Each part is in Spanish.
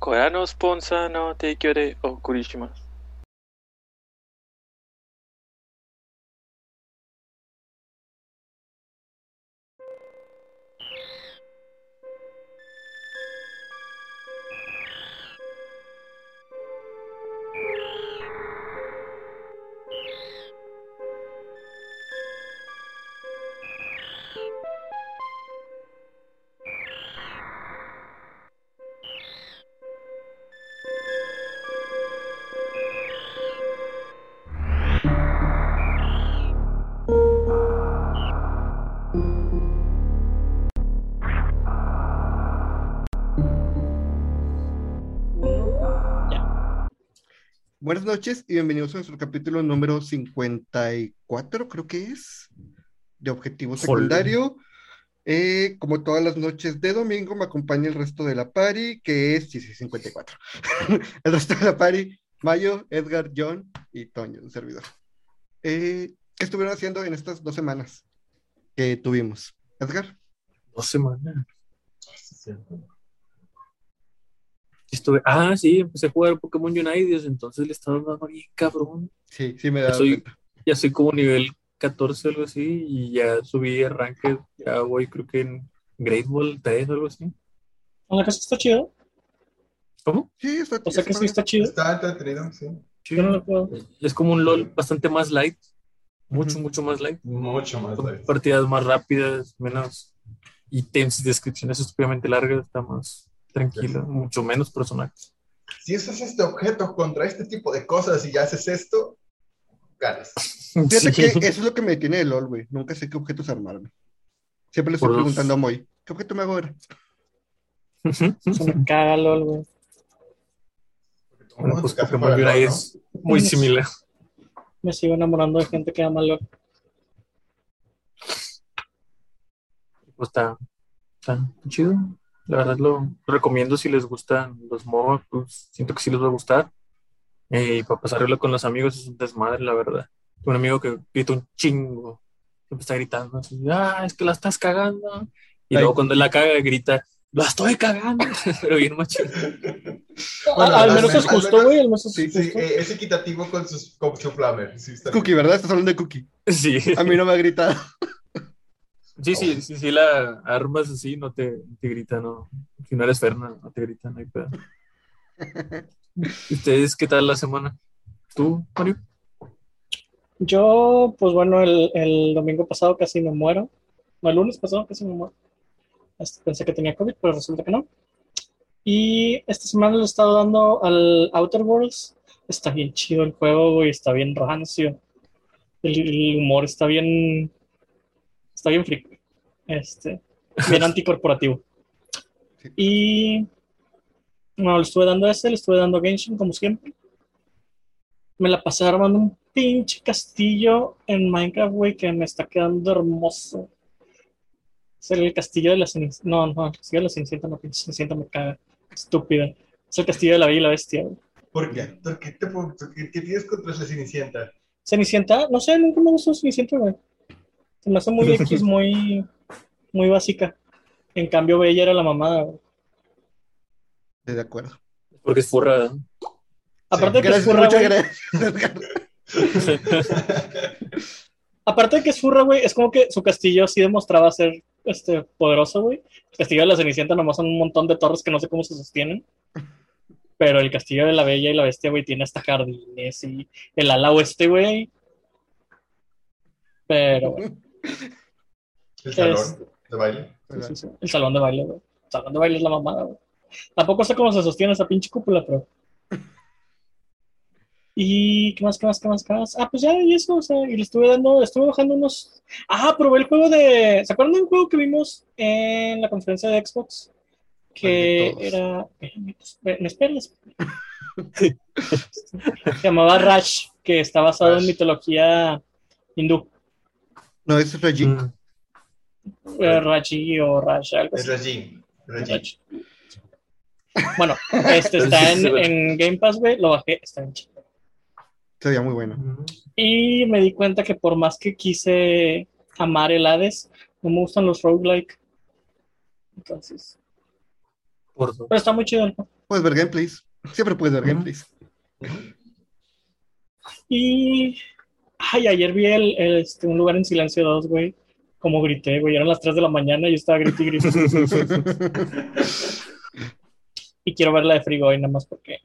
小屋のスポンサーの提供でお送りします。Buenas noches y bienvenidos a nuestro capítulo número 54, creo que es, de Objetivo Secundario. Eh, como todas las noches de domingo, me acompaña el resto de la pari, que es, sí, sí, 54. el resto de la pari, Mayo, Edgar, John y Toño, un servidor. Eh, ¿Qué estuvieron haciendo en estas dos semanas que tuvimos? Edgar. Dos semanas. Estuve, ah, sí, empecé a jugar Pokémon United, entonces le estaba dando bien cabrón. Sí, sí me da ya soy, ya soy como nivel 14 o algo así, y ya subí Ranked, ya voy creo que en Great Ball 3 o algo así. ¿A la casa está chido? ¿Cómo? Sí, está O sea que sí está chido. Está entretenido, sí. Yo no lo puedo. Es como un LOL bastante más light, mucho, mucho más light. Mucho más. Light. partidas más rápidas, menos ítems y descripciones estúpidamente largas, está más tranquila, mucho menos personajes. Si usas este objeto contra este tipo de cosas y ya haces esto, ganas. Fíjate Sí. que eso es lo que me detiene de LOL, güey. Nunca sé qué objetos armarme. Siempre le estoy Por los- preguntando a Moy, ¿qué objeto me hago ahora? Se me caga LOL, güey. Bueno, pues Café Pokémon el Unite ¿no? es muy similar. Me sigo enamorando de gente que ama LOL. Pues está, está chido. La verdad lo recomiendo si les gustan los MOBA, pues siento que sí les va a gustar. Eh, y para pasarlo con los amigos es un desmadre, la verdad. Un amigo que grita un chingo, siempre está gritando así, ah, es que la estás cagando. Y Ay. luego cuando la caga grita, la estoy cagando, pero bien machín. Bueno, Ah, al al menos es justo, güey. Al menos es Sí, Sí, justo. eh, es equitativo con, sus, con su flamer. Sí, está Cookie, ¿verdad? Estás hablando de Cookie. Sí, A mí no me ha gritado. sí, sí, sí, sí, la armas así, no te, te grita, no. Si no eres Ferna, no te gritan, no hay pedo. ¿Y ¿Ustedes qué tal la semana? ¿Tú, Mario? Yo, pues bueno, el, el domingo pasado casi me muero. No, el lunes pasado casi me muero. Este, pensé que tenía COVID, pero resulta que no. Y esta semana le he estado dando al Outer Worlds. Está bien chido el juego, güey. Está bien rancio. El, el humor está bien. Está bien freak. Este, bien anticorporativo. Sí. Y. Bueno, le estuve dando ese, le estuve dando Genshin, como siempre. Me la pasé armando un pinche castillo en Minecraft, güey, que me está quedando hermoso. Es el castillo de la Cenicienta. No, no, el castillo de la Cenicienta, no, pinche Cenicienta me caga. Estúpida. Es el castillo de la Bella y la Bestia, güey. ¿Por qué? ¿Por qué, te, qué, qué tienes contra esa Cenicienta? Cenicienta, no sé, nunca me gustó Cenicienta, güey. Se me hace muy X, muy, muy básica. En cambio, Bella era la mamada, güey. De acuerdo. Porque es furra. Aparte de que es furra, muchas güey. gracias. Edgar. Aparte de que es furra, güey, es como que su castillo sí demostraba ser este, poderoso, güey. El castillo de la Cenicienta nomás son un montón de torres que no sé cómo se sostienen. Pero el castillo de la Bella y la Bestia, güey, tiene hasta jardines y el ala oeste, güey. Pero, bueno, El salón Es- de baile. sí, sí, sí. El salón de baile, güey. El salón de baile es la mamada, güey. Tampoco sé cómo se sostiene esa pinche cúpula, pero. ¿Y qué más, qué más, qué más, qué más? Ah, pues ya, y eso, o sea, y le estuve dando, estuve bajando unos. Ah, probé el juego de. ¿Se acuerdan de un juego que vimos en la conferencia de Xbox? Que era. ¿Me me esperas? Se llamaba Rash, que está basado en mitología hindú. No, es Reggie. Mm. Eh, Raji o Rash, algo Es así. Regine. Regine. Rash. Bueno, este está en, en Game Pass, güey, lo bajé, está en chido. Se veía muy bueno. Mm. Y me di cuenta que por más que quise amar el Hades, no me gustan los roguelike. Entonces, Por dos. pero está muy chido juego. Puedes ver gameplays. Siempre puedes ver gameplays. Y. Ay, ayer vi el, el, este, un lugar en silencio 2, güey. Como grité, güey. Eran las 3 de la mañana y yo estaba grité y grité. y quiero ver la de Frigo hoy nada más porque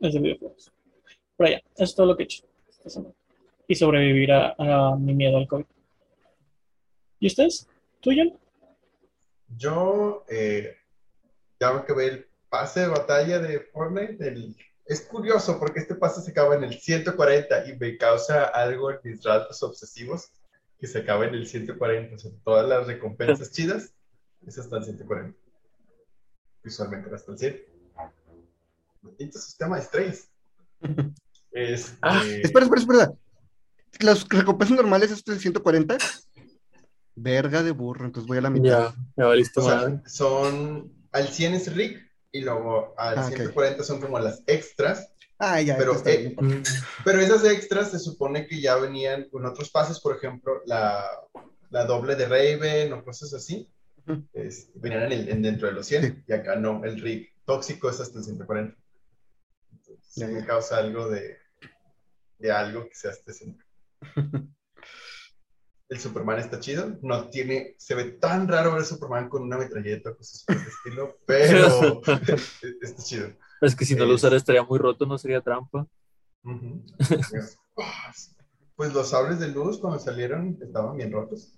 es de videojuegos. Pero ya, eso es todo lo que he hecho esta semana. Y sobrevivir a, a mi miedo al COVID. ¿Y ustedes? ¿Tú, John? Yo eh, ya que ve el pase de batalla de Fortnite. el- Es curioso porque este pase se acaba en el 140 y me causa algo en mis ratos obsesivos que se acaba en el 140. O sea, todas las recompensas chidas, esas están en 140. Visualmente hasta el 100. Maldito sistema de estrés. Este, Ah, Espera, espera, espera. Las recompensas normales es el 140. Verga de burro, entonces voy a la mitad. Ya, ya valiste O sea, son al 100 es Rick y luego al Ah, ok. 140 son como las extras. Ah, ya, Pero, eh. Mm, Pero esas extras se supone que ya venían con otros pases, por ejemplo, la, la doble de Raven o cosas así. Es- venían en el- en dentro de los 100 Sí. y acá no, el Rick tóxico es hasta el 140. Entonces, Ya, me causa algo de, de algo que sea hasta 100. El Superman está chido, no tiene, se ve tan raro ver a Superman con una metralleta, cosas por el estilo, pero está chido. Es que si no lo Es- usara estaría muy roto, no sería trampa. Ah. Pues los sables de luz cuando salieron estaban bien rotos.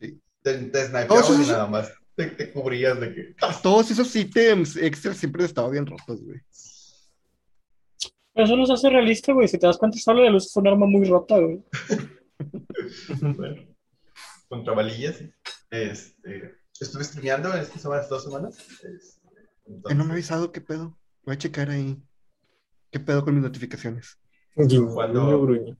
Sí. Te, te Oh, snipeaban sí, sí, y sí. nada más te, te cubrías de que. Todos esos ítems extras siempre estado bien rotos, güey. Pero eso los hace realista, güey. Si te das cuenta, solo de luz es un arma muy rota, güey. Bueno, contra balillas. Este, estuve streameando estas semanas, dos semanas. este, Eh, no me entonces, avisado qué pedo. Voy a checar ahí. ¿Qué pedo con mis notificaciones? Cuando-.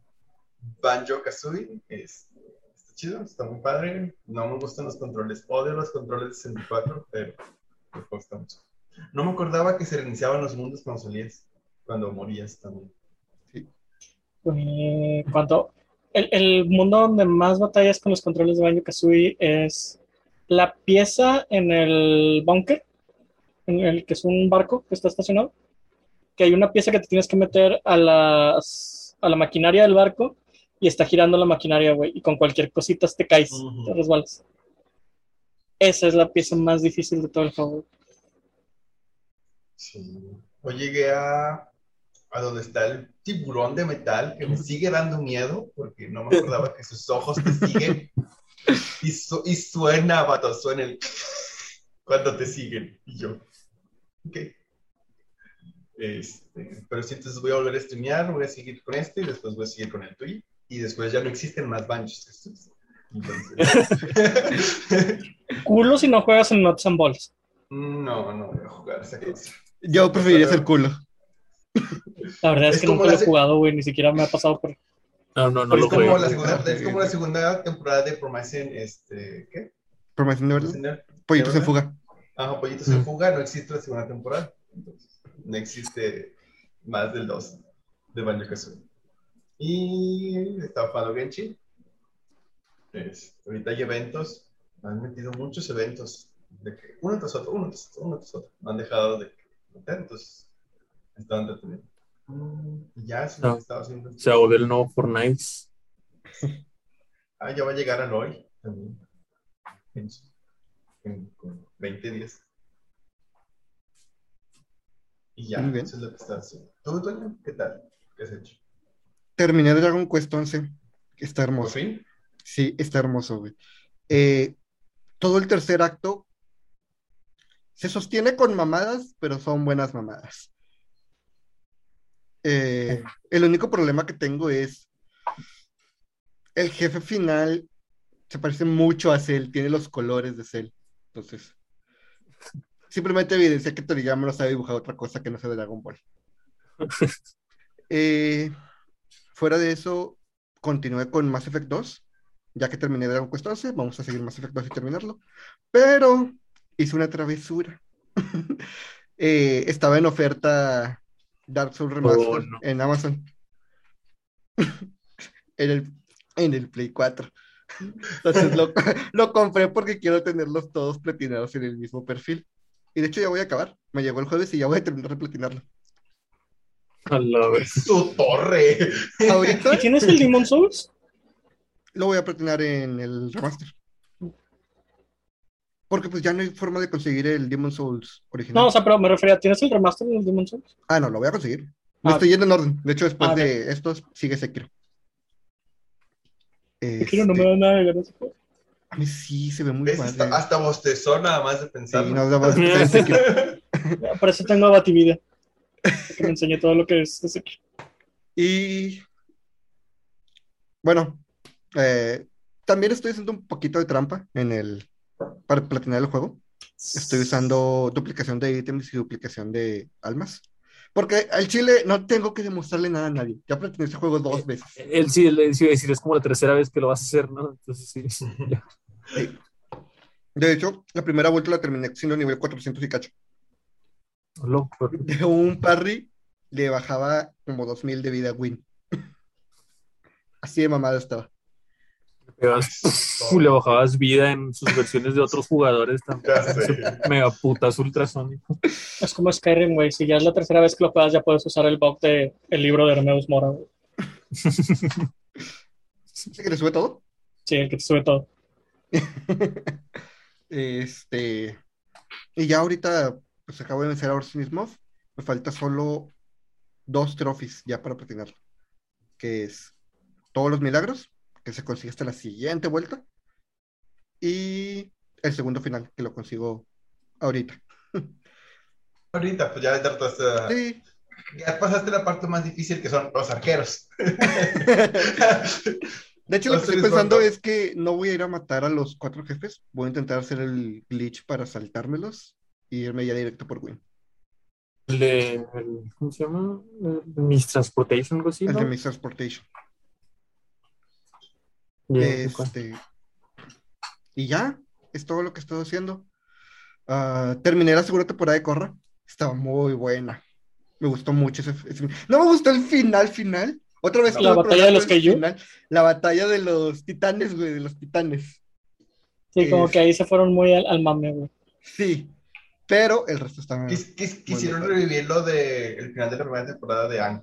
Banjo Kazooie es, está chido, está muy padre. No me gustan los controles. Odio los controles de 64, pero juego está mucho. No me acordaba que se reiniciaban los mundos cuando salías, cuando morías también. Cuando el, el mundo donde más batallas con los controles de Banjo Kazooie es la pieza en el bunker, en el que es un barco que está estacionado, que hay una pieza que te tienes que meter a las a la maquinaria del barco y está girando la maquinaria, güey, y con cualquier cosita te caes, te resbalas. Esa es la pieza más difícil de todo el juego. Sí. Hoy llegué a, a donde está el tiburón de metal, que me sigue dando miedo, porque no me acordaba que sus ojos te siguen. Y, su- y suena, vato, suena el cuando te siguen. Y yo, ok. Este, pero sí, entonces voy a volver a streamear, voy a seguir con este y después voy a seguir con el tuyo. Y después ya no existen más banjos. estos. Entonces, Culo si no juegas en Nuts and Balls. no, no voy a jugar esa cosa. Yo preferiría ser culo. La verdad es, Es que nunca lo he jugado, güey, ni siquiera me ha pasado por... No, no, no Pero lo es, como juego. la segunda, es como la segunda temporada de Promising, este, ¿qué? Promesa de verdad. Promising- Pollitos en fuga. Ajá, Pollitos en Mm. Fuga, no existe la segunda temporada. Entonces, no existe más del 2 de Banjo Kazooie. Y estaba jugando Genshin. Es- ahorita hay eventos, han metido muchos eventos, de que uno tras otro, uno tras otro, uno tras otro. No han dejado de meter, entonces estaba entretenido. Ya, es lo No. que estaba haciendo. Se ahogó el nuevo Fortnite. Ah, ya va a llegar a hoy también. En, en- con 20 días. Y ya, Muy bien. eso es lo que está haciendo. ¿Tú, Toño? ¿Qué tal? ¿Qué has hecho? Terminé Dragon Quest 11. Está ¿Por hermoso. fin? Sí, está hermoso, güey. Eh, todo el tercer acto se sostiene con mamadas, pero son buenas mamadas. Eh, el único problema que tengo es el jefe final se parece mucho a Cell, tiene los colores de Cell. Entonces, simplemente evidencia que Toriyama no sabe dibujar otra cosa que no sea Dragon Ball. Eh, fuera de eso, continué con Mass Effect 2 ya que terminé Dragon Quest 11, vamos a seguir Mass Effect 2 y terminarlo. Pero hice una travesura. Eh, estaba en oferta Dark Souls Remastered Oh, no. en Amazon. en, el, en el Play 4. Entonces lo, lo compré porque quiero tenerlos todos platinados en el mismo perfil. Y de hecho ya voy a acabar. Me llegó el jueves y ya voy a terminar de platinarlo. A la vez. Tu torre. Ahorita ¿Y tienes el Demon Souls? lo voy a platinar en el remaster. Porque pues ya no hay forma de conseguir el Demon Souls original. No, o sea, pero me refería, ¿tienes el remaster del Demon Souls? Ah, no, lo voy a conseguir. Me Ah. estoy yendo en orden. De hecho, después Ah, de estos sigue Sekiro. Quiero no Este, me da nada de ganas. de a mí sí se ve muy padre. Hasta, hasta bostezó nada más de Sí, pensar. no, no, vas a pensar en Sekiro. Por eso tengo a Bativida. Que me enseñe todo lo que es ese. Y bueno, eh, también estoy haciendo un poquito de trampa en el para platinar el juego. Estoy usando duplicación de ítems y duplicación de almas. Porque al chile no tengo que demostrarle nada a nadie. Ya platiné este juego dos veces. Él sí, él sí decir, es como la tercera vez que lo vas a hacer, ¿no? Entonces sí. ya. De hecho, la primera vuelta la terminé siendo nivel 400 y cacho. Loco. De un parry le bajaba como 2000 de vida a Win. Así de mamada estaba. Le bajabas vida en sus versiones de otros jugadores también. Mega putas ultrasónico. Es como Skyrim, güey. Si ya es la tercera vez que lo juegas, ya puedes usar el bug de el libro de Hermeus Mora, güey. ¿Sí que le sube todo? Sí, el que te sube todo. Este. Y ya ahorita, pues acabo de vencer a Orson Smith. Me falta solo dos trophies ya para platinarlo. Que es todos los milagros, que se consigue hasta la siguiente vuelta. Y el segundo final, que lo consigo ahorita. Ahorita, pues ya trataste. Sí. Ya pasaste la parte más difícil que son los arqueros. De hecho, lo que estoy pensando es que no voy a ir a matar a los cuatro jefes. Voy a intentar hacer el glitch para saltármelos y irme ya directo por Win. El de, ¿cómo se llama? El Miss Transportation, algo así, El de Miss Transportation. Este, y ya, es todo lo que estoy haciendo. Ah, terminé la segunda temporada de Corra. Estaba muy buena. Me gustó mucho ese, ese- No me gustó el final, final. Otra vez La batalla de los el Kaiju. La batalla de los titanes, güey, de los titanes. Sí, como que ahí se fueron muy al, al mame, güey. Sí, pero el resto estaba... Quis- quis- quisieron revivir lo de el final de la primera temporada de Ang.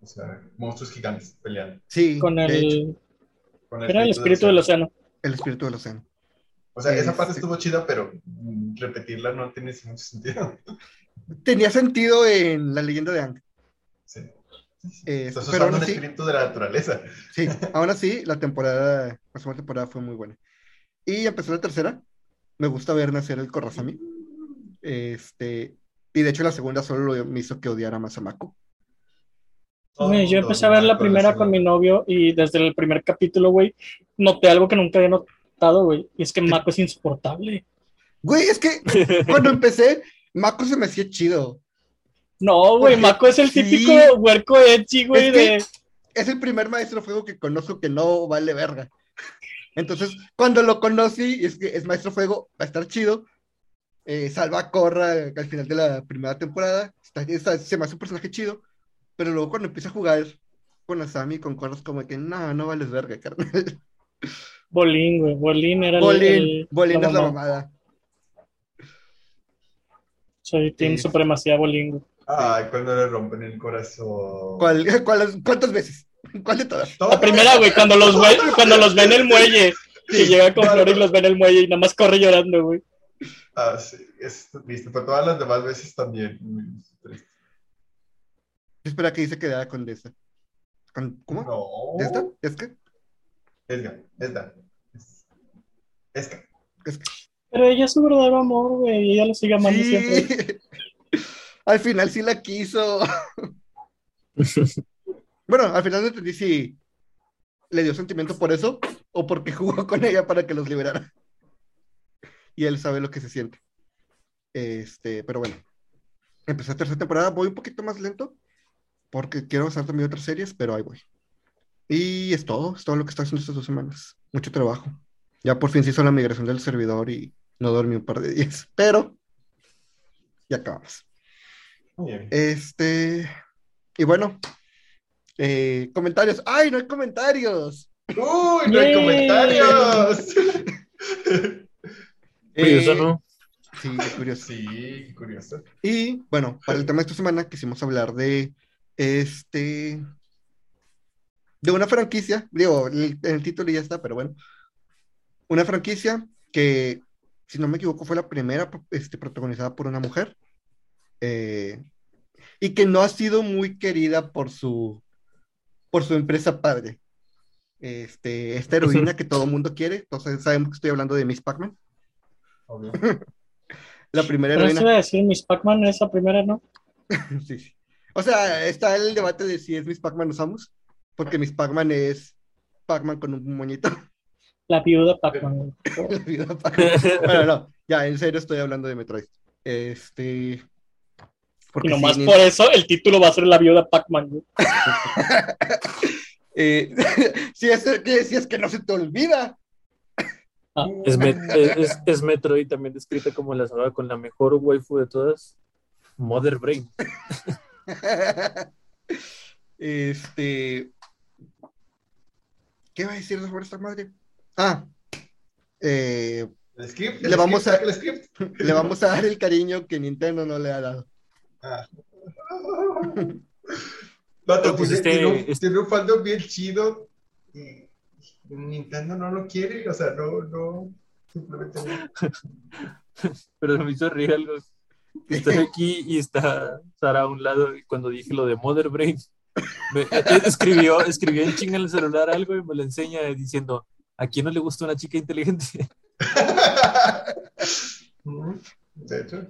O sea, monstruos gigantes peleando. Sí, Con de hecho, el. Con Era el espíritu del océano. el espíritu del océano. O sea, esa parte Este- estuvo chida, pero mm, repetirla no tiene mucho sentido. Tenía sentido en la leyenda de Ang. Sí. Eh, Estás pero usando aún un así, espíritu de la naturaleza. Sí, aún así, la temporada, la segunda temporada fue muy buena. Y empezó la tercera. Me gusta ver nacer el Corrazami. Este, y de hecho, la segunda solo lo- me hizo que odiara más a Mako. Güey, yo empecé a ver la primera con mi novio y desde el primer capítulo, güey, noté algo que nunca había notado, güey. Y es que Mako es insoportable. Güey, es que cuando empecé, Mako se me hacía chido. No, güey, Mako es el sí. típico huerco edgy, güey, Es que- de... Es el primer maestro fuego que conozco que no vale verga. Entonces, cuando lo conocí, es que es maestro fuego, va a estar chido. Eh, salva a Korra al final de la primera temporada. Está- está- se me hace un personaje chido. Pero luego cuando empieza a jugar con Asami, con es como que no, no vales verga, carnal. Bolín, güey. Bolín era el- Bolín, el- Bolín es la mamada. Soy Team Sí. Supremacía Bolín, güey. Ay, cuando le rompen el corazón. ¿Cuál- cuál- ¿Cuántas veces? ¿Cuál de todas? La primera, güey, cuando los ve, cuando los ve en el muelle. Que llega con Flor y los ve en el muelle y nada más corre llorando, güey. Ah, sí, es triste, pero todas las demás veces también. Muy triste. Espera que dice que da con Desta. ¿Con, ¿Cómo? No. ¿Desta? ¿Es que? Esga, Esga. Es- Esga. Es que. Pero ella es su verdadero amor, güey. Y ella lo sigue amando siempre. Al final sí la quiso. Bueno, al final no entendí si le dio sentimiento por eso o porque jugó con ella para que los liberara. Y él sabe lo que se siente. Este, pero bueno. Empecé la tercera temporada, voy un poquito más lento porque quiero hacer también otras series, pero ahí voy. Y es todo, es todo lo que estoy haciendo estas dos semanas. Mucho trabajo. Ya por fin se hizo la migración del servidor y no dormí un par de días, pero ya acabamos. Muy bien. Este, y bueno, eh, comentarios. ¡Ay, no hay comentarios! ¡Uy, no hay comentarios! Eh, no. Sí, curioso. Sí, curioso. Y bueno, para el tema de esta semana quisimos hablar de este. De una franquicia, digo, el- el título ya está, pero bueno. Una franquicia que, si no me equivoco, fue la primera este, protagonizada por una mujer. eh, y que no ha sido muy querida por su, por su empresa padre. Este, esta heroína que todo el mundo quiere. Entonces sabemos que estoy hablando de Miss Pac-Man, Obvio. la primera Pero eso heroína. iba a decir Miss Pac-Man, esa primera, ¿no? Sí, sí. O sea, está el debate de si es Miss Pac-Man o Samus, porque Miss Pac-Man es Pac-Man con un moñito. La viuda Pac-Man. La vida de Pac-Man. Bueno, no, ya, en serio estoy hablando de Metroid. Este. Y Porque nomás sí, por eso el título va a ser La viuda Pac-Man. eh, si, es, que, si es que no se te olvida. Es, Met- es, es- es Metroid también descrita como la saga con la mejor waifu de todas, Mother Brain. Este. ¿Qué va a decir sobre esta madre? Ah, eh, El script. Le vamos script, a- script. le vamos a dar el cariño que Nintendo no le ha dado. Ah. Vato, Pues tiene, este- tiene un, este- tiene un fandom bien chido y Nintendo no lo quiere, o sea, no, no, simplemente no. Pero me hizo reír algo. Estoy aquí y está Sara a un lado y cuando dije lo de Mother Brain, me- escribió, escribió en chinga en el celular algo y me lo enseña diciendo, ¿a quién no le gusta una chica inteligente? De hecho,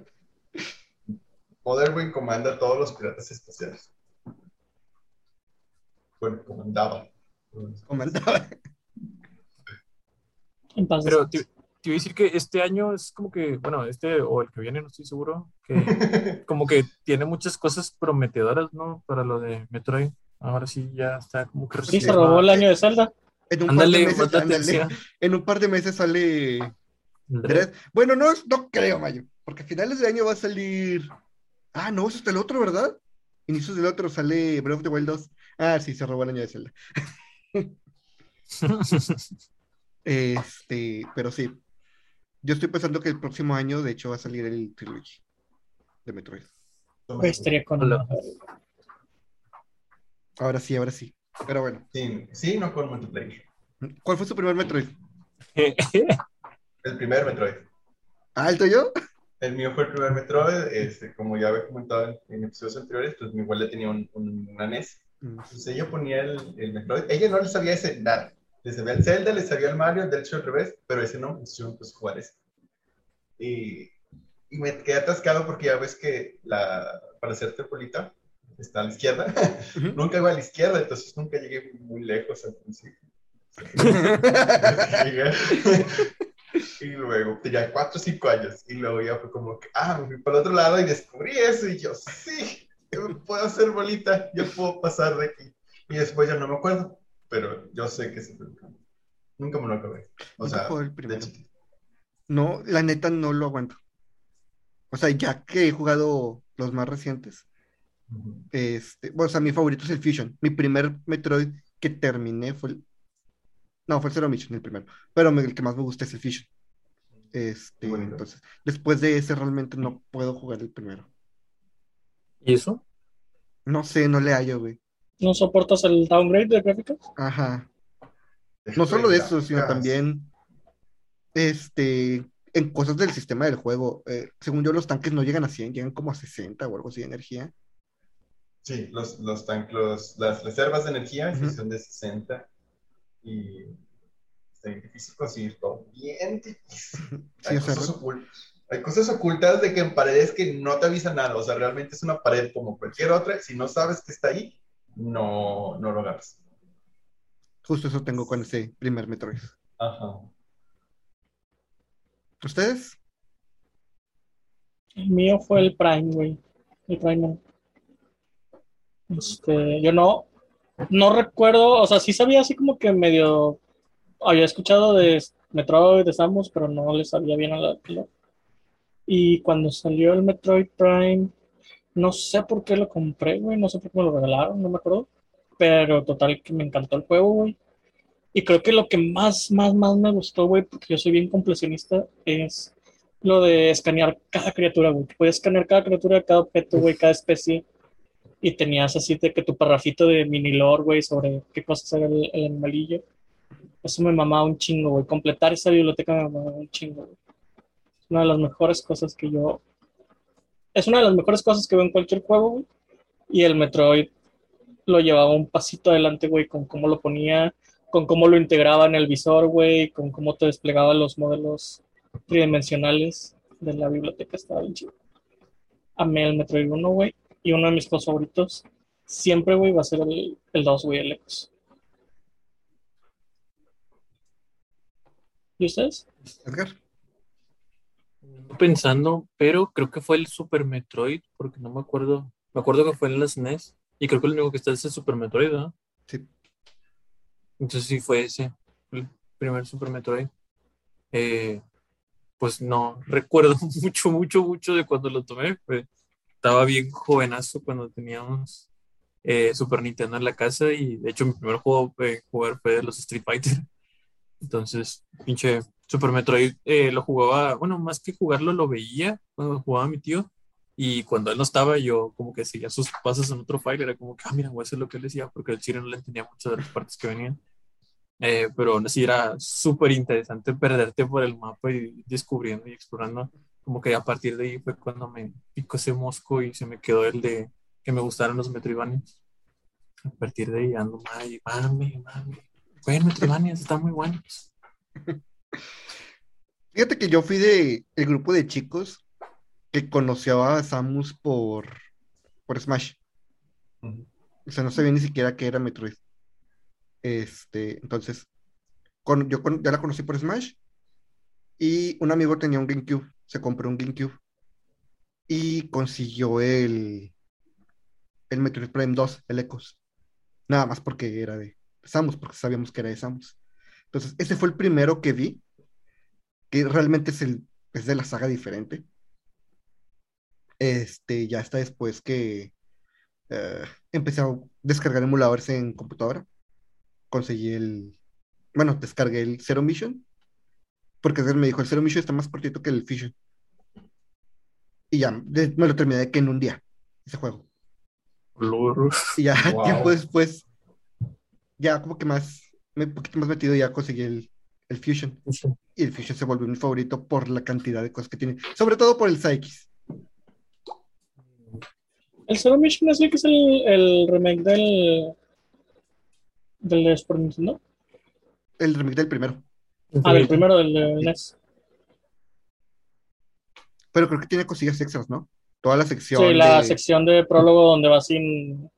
Motherwing comanda a todos los piratas espaciales. Bueno, comandaba. Paz Pero te iba a decir que este año es como que, bueno, este o el que viene, no estoy seguro, que como que tiene muchas cosas prometedoras, ¿no? Para lo de Metroid. Ahora sí ya está como que Sí, se robó el año de Zelda. En un, par de meses, atención. en un par de meses sale. Bueno, no, no creo, Mayo, porque a finales de año va a salir. Ah, no, eso es el otro, ¿verdad? Inicios del otro sale Breath of the Wild 2. Ah, sí, se robó el año de Zelda. Este, pero sí. Yo estoy pensando que el próximo año, de hecho, va a salir el Trilogy de Metroid. Güey, estaría con Hola. Ahora sí, ahora sí. Pero bueno, Sí, sí, no con multiplayer. ¿cuál fue su primer Metroid? El primer Metroid. Ah, ¿el tuyo? El mío fue el primer Metroid, este, como ya había comentado en, en episodios anteriores, pues mi abuela tenía un, un, una NES. Mm. Entonces ella ponía el, el Metroid. Ella no le sabía ese nada. Le sabía el Zelda, le sabía el Mario, de hecho al revés, pero ese no, entonces yo pues jugar ese. Y, y me quedé atascado porque ya ves que la, para hacerte bolita está a la izquierda. Nunca iba a la izquierda, entonces nunca llegué muy lejos al principio. Y luego tenía 4 o 5 años y luego ya fue como que, ah, me fui para el otro lado y descubrí eso y yo, sí, yo me puedo hacer bolita, yo puedo pasar de aquí. Y después ya no me acuerdo, pero yo sé que se fue. Nunca me lo acabé. O sea, el primero. No, la neta no lo aguanto. O sea, ya que he jugado los más recientes, este, bueno, o sea, mi favorito es el Fusion. Mi primer Metroid que terminé fue el... No, fue el Zero Mission, el primero. Pero me- el que más me gusta es el Fusion. Este, entonces, después de ese realmente no puedo jugar el primero. ¿Y eso? No sé, no le hallo, güey. ¿No soportas el downgrade de gráficos? Ajá. No solo de eso, sino también, este, en cosas del sistema del juego. Eh, según yo, los tanques no llegan a 100, llegan como a 60 o algo así de energía. Sí, los, los tanques, los- las reservas de energía sí Ujú. son de 60 y está bien difícil conseguir todo. Bien difícil. Sí, Hay cosas ocultas. Hay cosas ocultas de que en paredes que no te avisan nada. O sea, realmente es una pared como cualquier otra. Si no sabes que está ahí, no, no lo agarras. Justo eso tengo con ese primer Metroid. Ajá. ¿Ustedes? El mío fue el Prime, güey. El Prime. Este, yo no, no recuerdo, o sea, sí sabía así como que medio, había escuchado de Metroid, de Samus, pero no le sabía bien a la, la- Y cuando salió el Metroid Prime, no sé por qué lo compré, güey, no sé por qué me lo regalaron, no me acuerdo. Pero total que me encantó el juego, güey. Y creo que lo que más, más, más me gustó, güey, porque yo soy bien completionista, es lo de escanear cada criatura, güey. Puedes escanear cada criatura, cada objeto, güey, cada especie. Y tenías así de que tu parrafito de mini lore, güey, sobre qué cosas era el, el animalillo. Eso me mamaba un chingo, güey. Completar esa biblioteca me mamaba un chingo, güey. Es una de las mejores cosas que yo. Es una de las mejores cosas que veo en cualquier juego, güey. Y el Metroid lo llevaba un pasito adelante, güey, con cómo lo ponía, con cómo lo integraba en el visor, güey, con cómo te desplegaba los modelos tridimensionales de la biblioteca. Estaba bien chido. Amé el Metroid 1, güey. Y uno de mis juegos favoritos siempre, güey, va a ser el, el 2, güey, el Ecos. ¿Y ustedes? Edgar. Pensando, pero creo que fue el Super Metroid, porque no me acuerdo. Me acuerdo que fue en la SNES. Y creo que el único que está es el Super Metroid, ¿no? Sí. Entonces sí fue ese, el primer Super Metroid. Eh, pues no recuerdo mucho, mucho, mucho de cuando lo tomé. Estaba bien jovenazo cuando teníamos eh, Super Nintendo en la casa y de hecho mi primer juego eh, jugar fue de los Street Fighter. Entonces, pinche Super Metroid eh, lo jugaba, bueno, más que jugarlo lo veía cuando jugaba mi tío y cuando él no estaba yo como que seguía sus pasos en otro file, era como que, ah, mira, voy a hacer lo que él decía porque el chile no le entendía muchas de las partes que venían. Eh, pero aún así era súper interesante perderte por el mapa y descubriendo y explorando. Como que a partir de ahí fue cuando me picó ese mosco y se me quedó el de que me gustaron los Metroidvanias. A partir de ahí ando, mami, mami, mami. Bueno, Metroidvanias están muy buenos. Fíjate que yo fui de el grupo de chicos que conoció a Samus por, por Smash. O sea, no sabía ni siquiera que era Metroid. Este, entonces, con- yo con- ya la conocí por Smash y un amigo tenía un GameCube, se compró un GameCube y consiguió el, el Metroid Prime 2, el Ecos. Nada más porque era de Samus, porque sabíamos que era de Samus. Entonces, ese fue el primero que vi, que realmente es, el, es de la saga diferente. Este, ya está después que eh, empecé a descargar emuladores en computadora. Conseguí el, bueno, descargué el Zero Mission, porque él me dijo, el Zero Mission está más cortito que el Fusion. Y ya, de- me lo terminé de que en un día, ese juego. Y ya Wow. tiempo después, ya como que más, un poquito más metido, ya conseguí el, el Fusion. Y el Fusion se volvió mi favorito por la cantidad de cosas que tiene, sobre todo por el Psyche. El Zero Mission es el que es el, el remake del. del de Super Nintendo. El remake del primero. Ah, del primero, del de NES. Pero creo que tiene cosillas extras, ¿no? Toda la sección. Sí, la de- sección de prólogo donde va sin.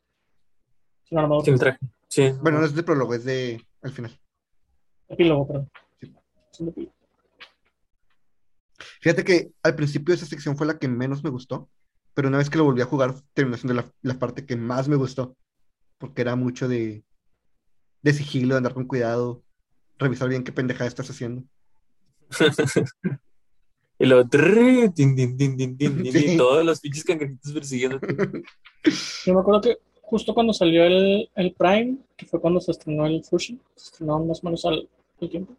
sin armadura. Sin traje. Sí. Bueno, no es de prólogo, es de al final. Epílogo, perdón. Sí. Fíjate que al principio esa sección fue la que menos me gustó, pero una vez que lo volví a jugar, terminó siendo la, la parte que más me gustó, porque era mucho de, de sigilo, de andar con cuidado, revisar bien qué pendejada estás haciendo. Y luego, tin, tin, tin, Sí. todos los pinches cangrejitos persiguiendo. Yo me acuerdo que justo cuando salió el, el Prime, que fue cuando se estrenó el Fusion, se estrenó más o menos al, al tiempo,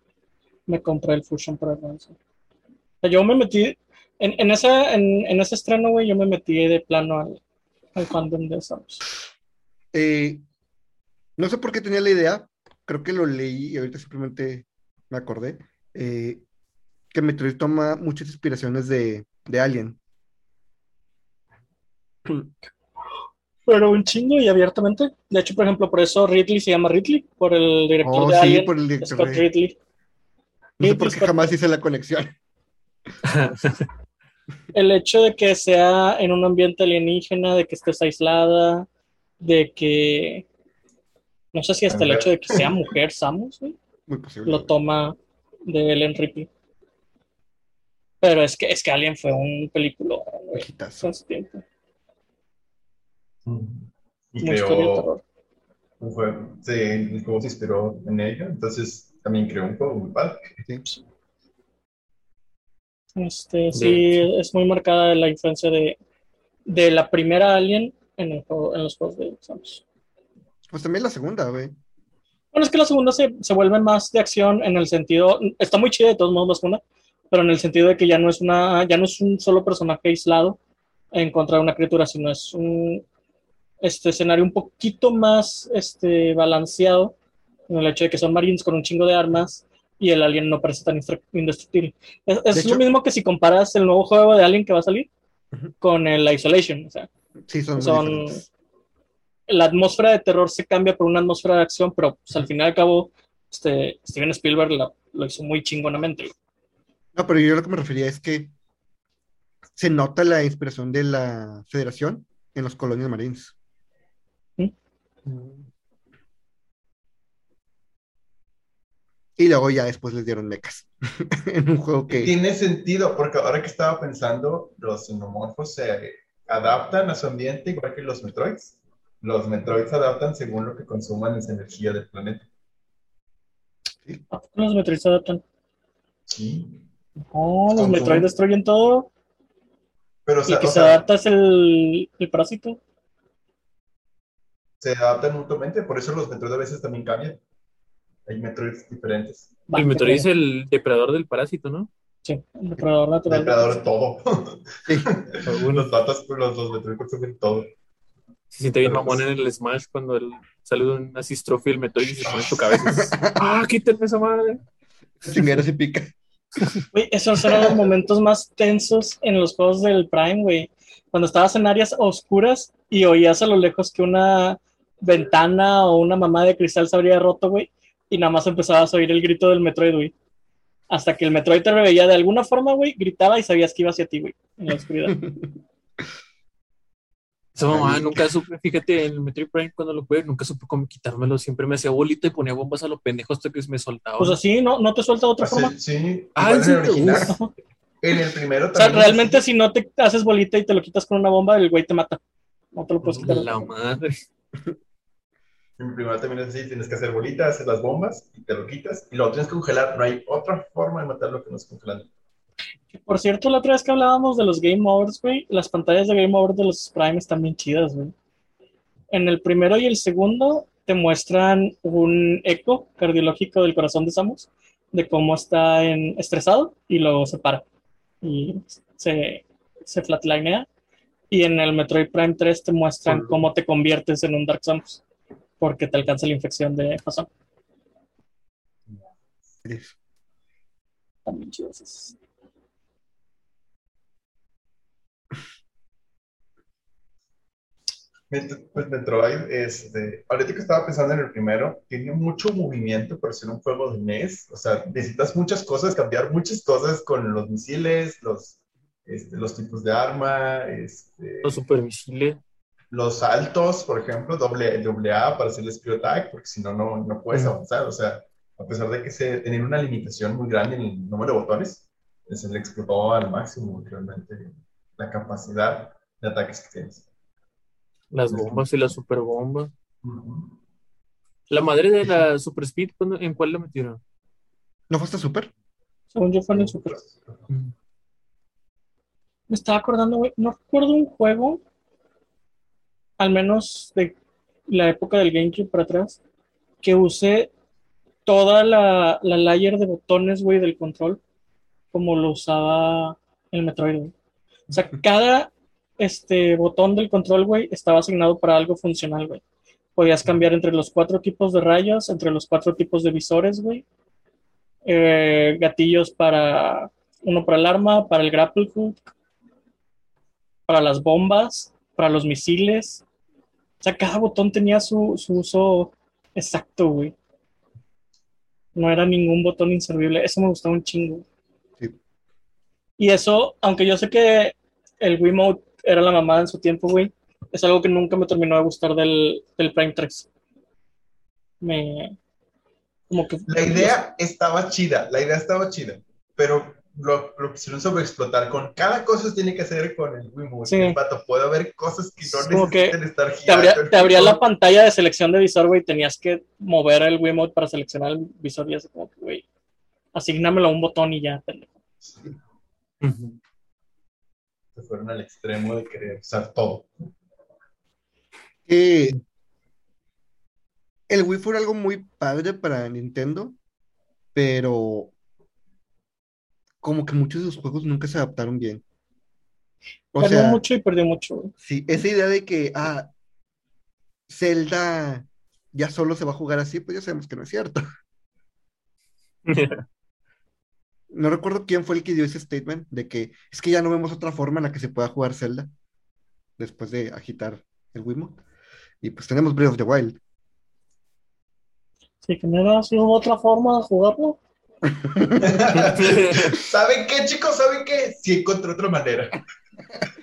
me compré el Fusion para. O sea, yo me metí, en, en, esa, en, en ese estreno, güey, yo me metí de plano al, al fandom de Samus. Eh, no sé por qué tenía la idea, creo que lo leí y ahorita simplemente me acordé, eh, que Metroid toma muchas inspiraciones de, de Alien. Pero un chingo y abiertamente. De hecho, por ejemplo, por eso Ridley se llama Ridley, por el director Oh, de sí, Alien, por el director Scott de- Ridley. No sé Sí, por pues, qué jamás hice la conexión. el hecho de que sea en un ambiente alienígena, de que estés aislada, de que no sé si hasta el hecho de que sea mujer Samus, güey, Muy posible. lo toma de Ellen Ripley. Pero es que es que Alien fue un película güey, Hitazo. en su tiempo, Y creó juego, sí, el juego se inspiró en ella, entonces también creó un juego muy padre. Sí. Este, sí, es muy marcada la influencia de, de la primera Alien en, el juego- en los juegos de Samus. Pues también la segunda, güey. Bueno, es que la segunda se, se vuelve más de acción en el sentido. Está muy chida de todos modos la segunda, pero en el sentido de que ya no es una, ya no es un solo personaje aislado en contra de una criatura, sino es un este escenario un poquito más este, balanceado en el hecho de que son marines con un chingo de armas y el alien no parece tan indestructible. Es, lo mismo que si comparas el nuevo juego de Alien que va a salir con el Isolation. O sea, Sí, son, son- la atmósfera de terror se cambia por una atmósfera de acción, pero pues, al final y al cabo, este, Steven Spielberg la- lo hizo muy chingonamente. No, pero yo lo que me refería es que se nota la inspiración de la Federación en los colonias marines. Y luego ya después les dieron mechas en un juego que Tiene sentido, porque ahora que estaba pensando, los xenomorfos se adaptan a su ambiente igual que los Metroids. Los Metroids se adaptan según lo que consuman esa energía del planeta. ¿A poco los Metroid se adaptan? Sí. No, los Consumen. Metroid destruyen todo. Pero o Y sea, que o se adapta es el, el parásito. Se adaptan mutuamente, por eso los Metroid a veces también cambian. Hay Metroids diferentes. El Metroid es el depredador del parásito, ¿no? Sí, el depredador natural. Depredador de todo. sí, los datos, los, los Metroid consumen todo. Se siente bien mamón pues- en el Smash cuando el, sale un asistrofio el Metroid y se pone en tu cabeza. ¡Ah, quítenme esa madre! chingada se pica. Güey, esos eran los momentos más tensos en los juegos del Prime, güey. Cuando estabas en áreas oscuras y oías a lo lejos que una ventana o una mamá de cristal se habría roto, güey, y nada más empezabas a oír el grito del Metroid, güey. Hasta que el Metroid te veía de alguna forma, güey, gritaba y sabías que iba hacia ti, güey, en la oscuridad. Esa mamá nunca supe, fíjate, en el Metroid Prime cuando lo jugué, nunca supe cómo quitármelo. Siempre me hacía bolita y ponía bombas a lo pendejo hasta que me soltaba. Pues así, ¿no? ¿No te suelta de otra Así- forma? sí, Ah, ¿en en el original. En el primero O sea, también. realmente si no te haces bolita y te lo quitas con una bomba, el güey te mata. No te lo puedes quitar. la madre. En primero también es así, tienes que hacer bolitas, hacer las bombas y te lo quitas y luego tienes que congelar. No hay otra forma de matarlo que no es congelando. Por cierto, la otra vez que hablábamos de los Game Overs, güey, las pantallas de Game Over de los Prime están bien chidas, güey. En el primero y el segundo te muestran un eco cardiológico del corazón de Samus, de cómo está en, estresado y luego se para y se, se flatlinea. Y en el Metroid Prime 3 te muestran cómo te conviertes en un Dark Samus, porque te alcanza la infección de Fasón. Están bien chidos esos. Pues Metroid, este, ahorita que estaba pensando en el primero, tiene mucho movimiento para ser un juego de NES. O sea, necesitas muchas cosas, cambiar muchas cosas con los misiles, los, este, los tipos de arma, este, Los supermisiles. Los saltos, por ejemplo, doble, doble A para hacer el Spear Attack, porque si no, no, no puedes Mm. avanzar. O sea, a pesar de que se tenía una limitación muy grande en el número de botones, se le explotó al máximo realmente la capacidad de ataques que tienes. Las bombas y la superbomba. Ujú. La madre de la Super Speed, ¿cuándo- ¿en cuál la metieron? ¿No fue hasta súper? Según yo fue en el Super. Me estaba acordando, güey, no recuerdo un juego, al menos de la época del GameCube para atrás, que use toda la, la layer de botones, güey, del control, como lo usaba el Metroid, güey. O sea, cada este, botón del control, güey, estaba asignado para algo funcional, güey. Podías cambiar entre los cuatro tipos de rayos, entre los cuatro tipos de visores, güey. Eh, gatillos para uno para el arma, para el grapple hook, para las bombas, para los misiles. O sea, cada botón tenía su, su uso exacto, güey. No era ningún botón inservible. Eso me gustaba un chingo. Sí. Y eso, aunque yo sé que el Wiimote era la mamada en su tiempo, güey, es algo que nunca me terminó de gustar del, del Prime 3. Me. Como que. La idea estaba chida, la idea estaba chida, pero lo, lo quisieron sobreexplotar con cada cosa tiene que hacer con el Wiimote. Sí. El vato, puede haber cosas que no como que necesitan estar te abría, girando. te abría la pantalla de selección de visor, güey, tenías que mover el Wiimote para seleccionar el visor y así como que, güey, asignamelo a un botón y ya, pendejo. Ujú. Se fueron al extremo de querer usar todo. Eh, el Wii fue algo muy padre para Nintendo, pero como que muchos de sus juegos nunca se adaptaron bien. O Perdió sea, mucho y perdió mucho, güey. sí, esa idea de que, ah, Zelda ya solo se va a jugar así, pues ya sabemos que no es cierto. No recuerdo quién fue el que dio ese statement de que es que ya no vemos otra forma en la que se pueda jugar Zelda después de agitar el Wiimote. Y pues tenemos Breath of the Wild. Sí, que no era así hubo otra forma de jugarlo. ¿Saben qué, chicos? ¿Saben qué? Sí encontré otra manera.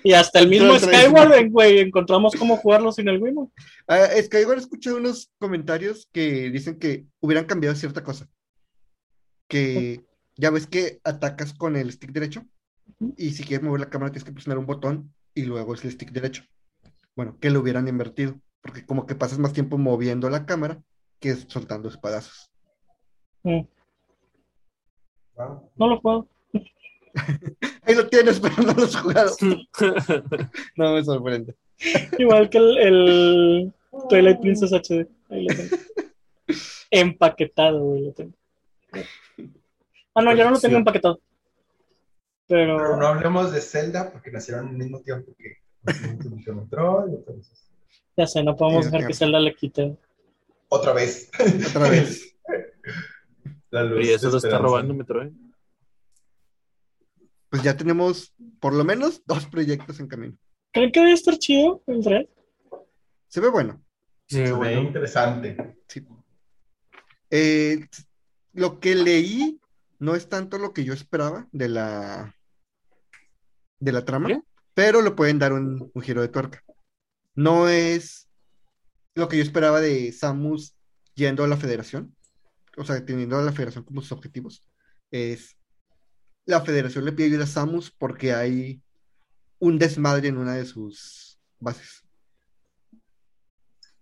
Y hasta el mismo. Skyward, güey, encontramos cómo jugarlo sin el Wiimote. Ah, es que igual escuché unos comentarios que dicen que hubieran cambiado cierta cosa. Que ya ves que atacas con el stick derecho y si quieres mover la cámara tienes que presionar un botón y luego es el stick derecho. Bueno, que lo hubieran invertido, porque como que pasas más tiempo moviendo la cámara que soltando espadazos. Mm, No lo juego. Ahí lo tienes, pero no lo has jugado. No me sorprende. Igual que el, el Twilight Princess HD. Ahí lo tengo. Empaquetado, güey, lo tengo. Ah, no, yo no lo tengo empaquetado. Pero Pero no hablemos de Zelda porque nacieron al mismo tiempo que Super Metroid, entonces, ya sé, no podemos dejar que. Zelda le quite. Otra vez. Otra vez. La luz Y eso lo está robando Metroid. Pues ya tenemos por lo menos dos proyectos en camino. ¿Creen que debe estar chido el 3? Se ve bueno. Sí, Se ve bueno. interesante. Sí. Eh, lo que leí no es tanto lo que yo esperaba de la de la trama, ¿Qué? pero le pueden dar un, un giro de tuerca. No es lo que yo esperaba de Samus yendo a la Federación, o sea, teniendo a la Federación como sus objetivos. Es la Federación le pide ayuda a Samus porque hay un desmadre en una de sus bases.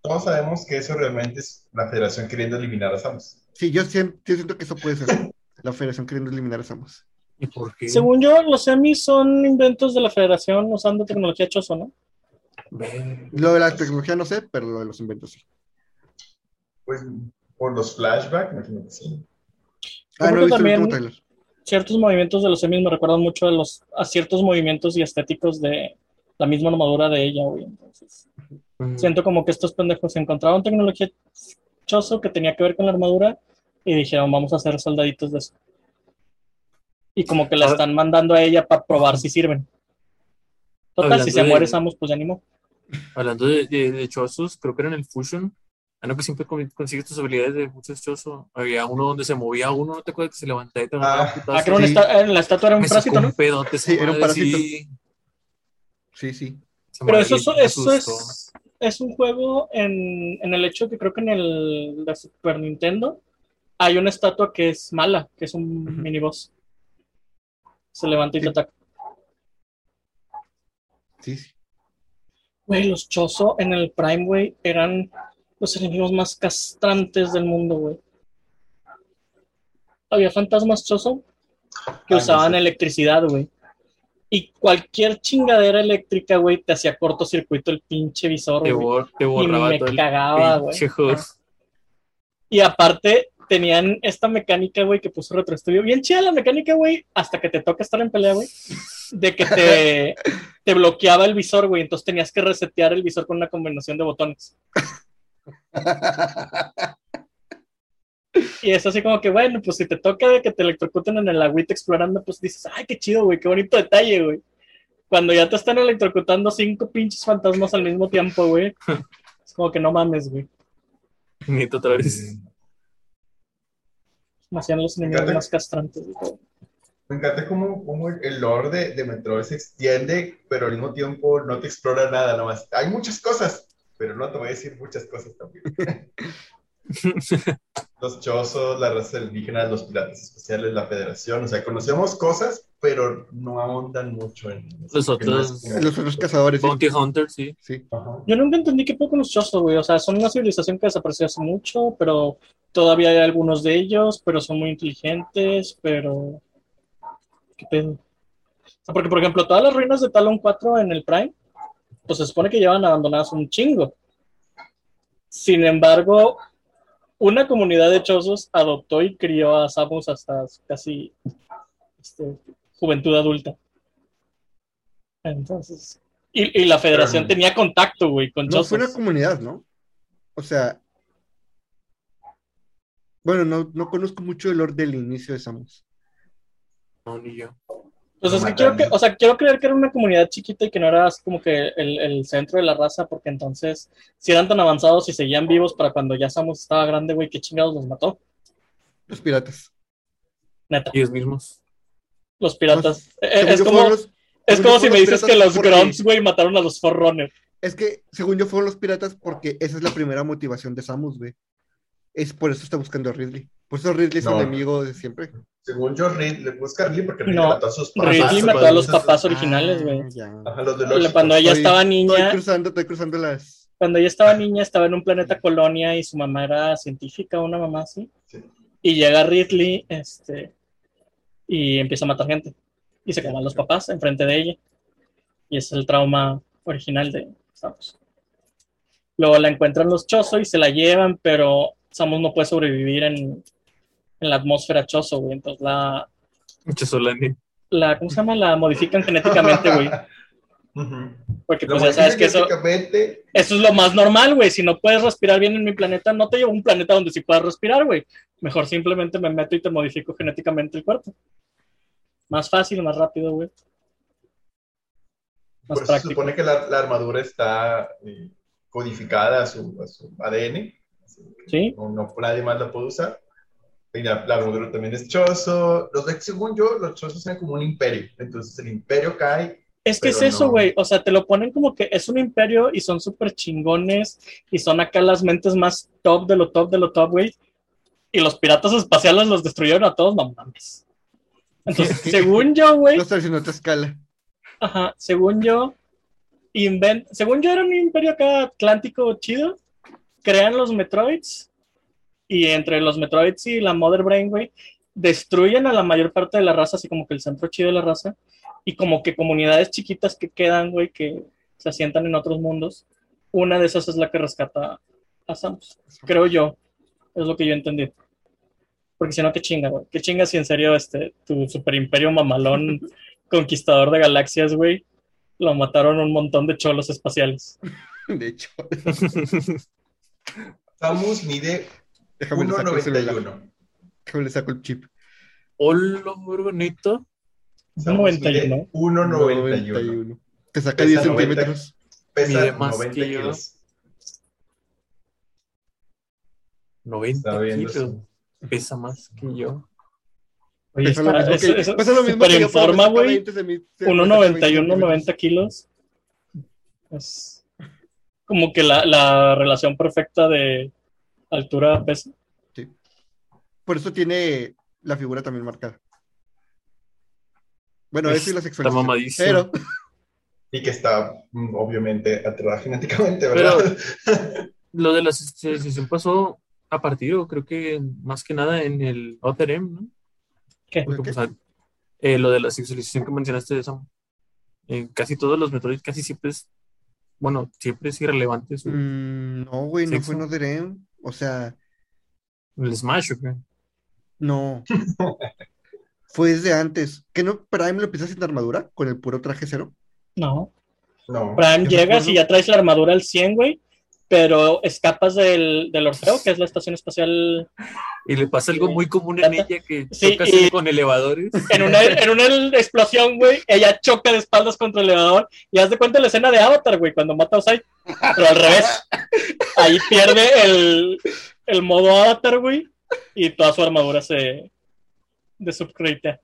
Todos sabemos que eso realmente es la federación queriendo eliminar a Samus. Sí, yo, sien- yo siento que eso puede ser la Federación queriendo eliminar a Samus. ¿Y por qué? Según yo, los semis son inventos de la federación usando tecnología choso, ¿no? Lo de la tecnología no sé, pero lo de los inventos sí. Pues por los flashbacks, imagino que sí. Ah, no también-. Ciertos movimientos de los semis me recuerdan mucho a, los, a ciertos movimientos y estéticos de la misma armadura de ella, güey. Entonces, Mm. siento como que estos pendejos encontraron tecnología choso que tenía que ver con la armadura y dijeron, vamos a hacer soldaditos de eso. Y como que la Ahora- están mandando a ella para probar si sirven. Total, Hablando si se de- muere Samus, pues ya ni modo. Hablando de, de, de chozos, creo que era en el Fusion. Ah, no, que siempre con- consigues tus habilidades de muchos chozos. Había uno donde se movía uno, ¿no te acuerdas que se levantaba y te agarraba Ah. Ah, creo que sí. la estatua era un Me sacó parásito, un ¿no? pedote Sí, era un parásito. sí. Sí, Pero eso, eso es, es un juego en, en el hecho que creo que en el de Super Nintendo hay una estatua que es mala, que es un miniboss. Se levanta y te ataca. Sí, sí. Güey, los Chozo en el Prime, güey, eran los enemigos más castrantes del mundo, güey. Había fantasmas Chozo que Ah, usaban no sé. electricidad, güey. Y cualquier chingadera eléctrica, güey, te hacía cortocircuito el pinche visor, Te, güey. te borraba me todo el cagaba, güey. Y aparte, tenían esta mecánica, güey, que puso Retro Studio. Bien chida la mecánica, güey, hasta que te toca estar en pelea, güey. De que te, te bloqueaba el visor, güey. Entonces tenías que resetear el visor con una combinación de botones. Y es así como que, bueno, pues si te toca de que te electrocuten en el agüita explorando, pues dices, ay, qué chido, güey, qué bonito detalle, güey. Cuando ya te están electrocutando cinco pinches fantasmas al mismo tiempo, güey. Es como que no mames, güey. Neta, otra vez. Me hacían los enemigos más castrantes. Me encanta cómo, cómo el- el lore de, de Metroid se extiende, pero al mismo tiempo no te explora nada, nomás. Hay muchas cosas, pero no te voy a decir muchas cosas también. Los chozos, la raza alienígena, los piratas especiales, la federación, o sea, conocemos cosas, pero no ahondan mucho en Los no otros- Los otros cazadores, sí. Bounty Hunter, sí. Sí. Ajá. Yo nunca entendí qué poco con los Chozo, güey. O sea, son una civilización que desapareció hace mucho, pero todavía hay algunos de ellos, pero son muy inteligentes, pero... ¿Qué pedo? O sea, porque, por ejemplo, todas las ruinas de Talon 4 en el Prime, pues se supone que llevan abandonadas un chingo. Sin embargo, una comunidad de chozos adoptó y crió a Samus hasta casi este, juventud adulta. Entonces, y, y la federación Pero- tenía contacto, güey, con No fue una comunidad, ¿no? O sea. Bueno, no, no conozco mucho el lore del inicio de Samus. No, ni yo. Pues es que quiero, que, o sea, quiero creer que era una comunidad chiquita y que no era así como que el, el centro de la raza, porque entonces, si eran tan avanzados y seguían vivos para cuando ya Samus estaba grande, güey, qué chingados los mató. Los piratas. Neta, Ellos mismos. los piratas. Eh, Según es como, los- es como si me dices que los Grunts, güey, mataron a los Forerunner. Es que, según yo, fueron los piratas porque esa es la primera motivación de Samus, güey. Es por eso está buscando a Ridley. Por eso Ridley es No. el enemigo de siempre. Según yo, Reed le busca a Ridley porque Ridley No, mató a sus papás. Ridley mató a los papás originales, güey. Ah, ya. Ajá, los de los Cuando ella Estoy- estaba Estoy niña, cruzando, estoy cruzando las. cuando ella estaba niña, estaba en un planeta colonia y su mamá era científica, una mamá así. Sí. Y llega Ridley, este, y empieza a matar gente. Y se coman los papás enfrente de ella. Y ese es el trauma original de. Luego la encuentran los Chozo y se la llevan, pero Samus no puede sobrevivir en, en la atmósfera Chozo, güey. Entonces la, Mucho Solani. la, ¿cómo se llama? La modifican genéticamente, güey. Porque pues ya sabes que eso, genéticamente, eso es lo más normal, güey. Si no puedes respirar bien en mi planeta, no te llevo a un planeta donde sí puedas respirar, güey. Mejor simplemente me meto y te modifico genéticamente el cuerpo. Más fácil, más rápido, güey. Más por eso se práctico. supone que la, la armadura está eh, codificada a su, a su ADN. Sí. No, no- nadie más la puede usar. Y la, la armadura también es choso. Los de, según yo, los chosos eran como un imperio. Entonces el imperio cae. Es que es eso, no. güey. O sea, te lo ponen como que es un imperio y son súper chingones y son acá las mentes más top de lo top de lo top, güey. Y los piratas espaciales los destruyeron a todos, no mames. Entonces, según yo, güey, No estoy haciendo otra escala. Ajá, según yo, invent... según yo era un imperio acá atlántico chido, crean los Metroids y entre los Metroids y la Mother Brain, güey, destruyen a la mayor parte de la raza, así como que el centro chido de la raza, y como que comunidades chiquitas que quedan, güey, que se asientan en otros mundos, una de esas es la que rescata a Samus, creo yo, es lo que yo entendí. Porque si no, qué chinga, güey. Qué chinga si en serio este, tu super imperio mamalón conquistador de galaxias, güey, lo mataron un montón de cholos espaciales. De hecho, Samus mide déjame le saco el celular. 1.91. Déjame le saco el chip. Hola, muy bonito. Mide 91. 1.91. 91. Te saca Pesa 10 90. centímetros. Pesa Mide más 90 que yo. kilos. 90 Está viendo kilos. Pesa más que yo. Oye, Pesa lo mismo eso, que- eso, pesa lo mismo súper que yo, en forma, güey. 20 cemi- 1,91, 90 90 kilos. Es como que la, la relación perfecta de altura-peso. Por eso tiene la figura también marcada. Bueno, Pues, eso y la está sexualización. mamadísimo. Pero, Y que está, mm, obviamente, aterrada genéticamente, ¿verdad? Lo de la asociación pasó a partir, o creo que más que nada en el Other M, ¿no? ¿Qué? Porque, ¿Qué? pues, ah, eh, lo de la sexualización que mencionaste de Samu. En casi todos los Metroid casi siempre es, bueno, siempre es irrelevante su- mm, no, güey, no fue en Oderem. O sea, el Smash, ¿o qué? no. fue desde antes. ¿Que no Prime lo empieza sin armadura? Con el puro traje cero. No. No. Prime llegas y ya traes la armadura al 100, güey. Pero escapas del, del Orfeo, que es la estación espacial Y le pasa algo muy común en ella que Sí, choca con elevadores. en una, en una explosión, güey, ella choca de espaldas contra el elevador y haz de cuenta la escena de Avatar, güey, cuando mata a Osai, pero al revés. Ahí pierde el, el modo Avatar, güey, y toda su armadura se desupgrade.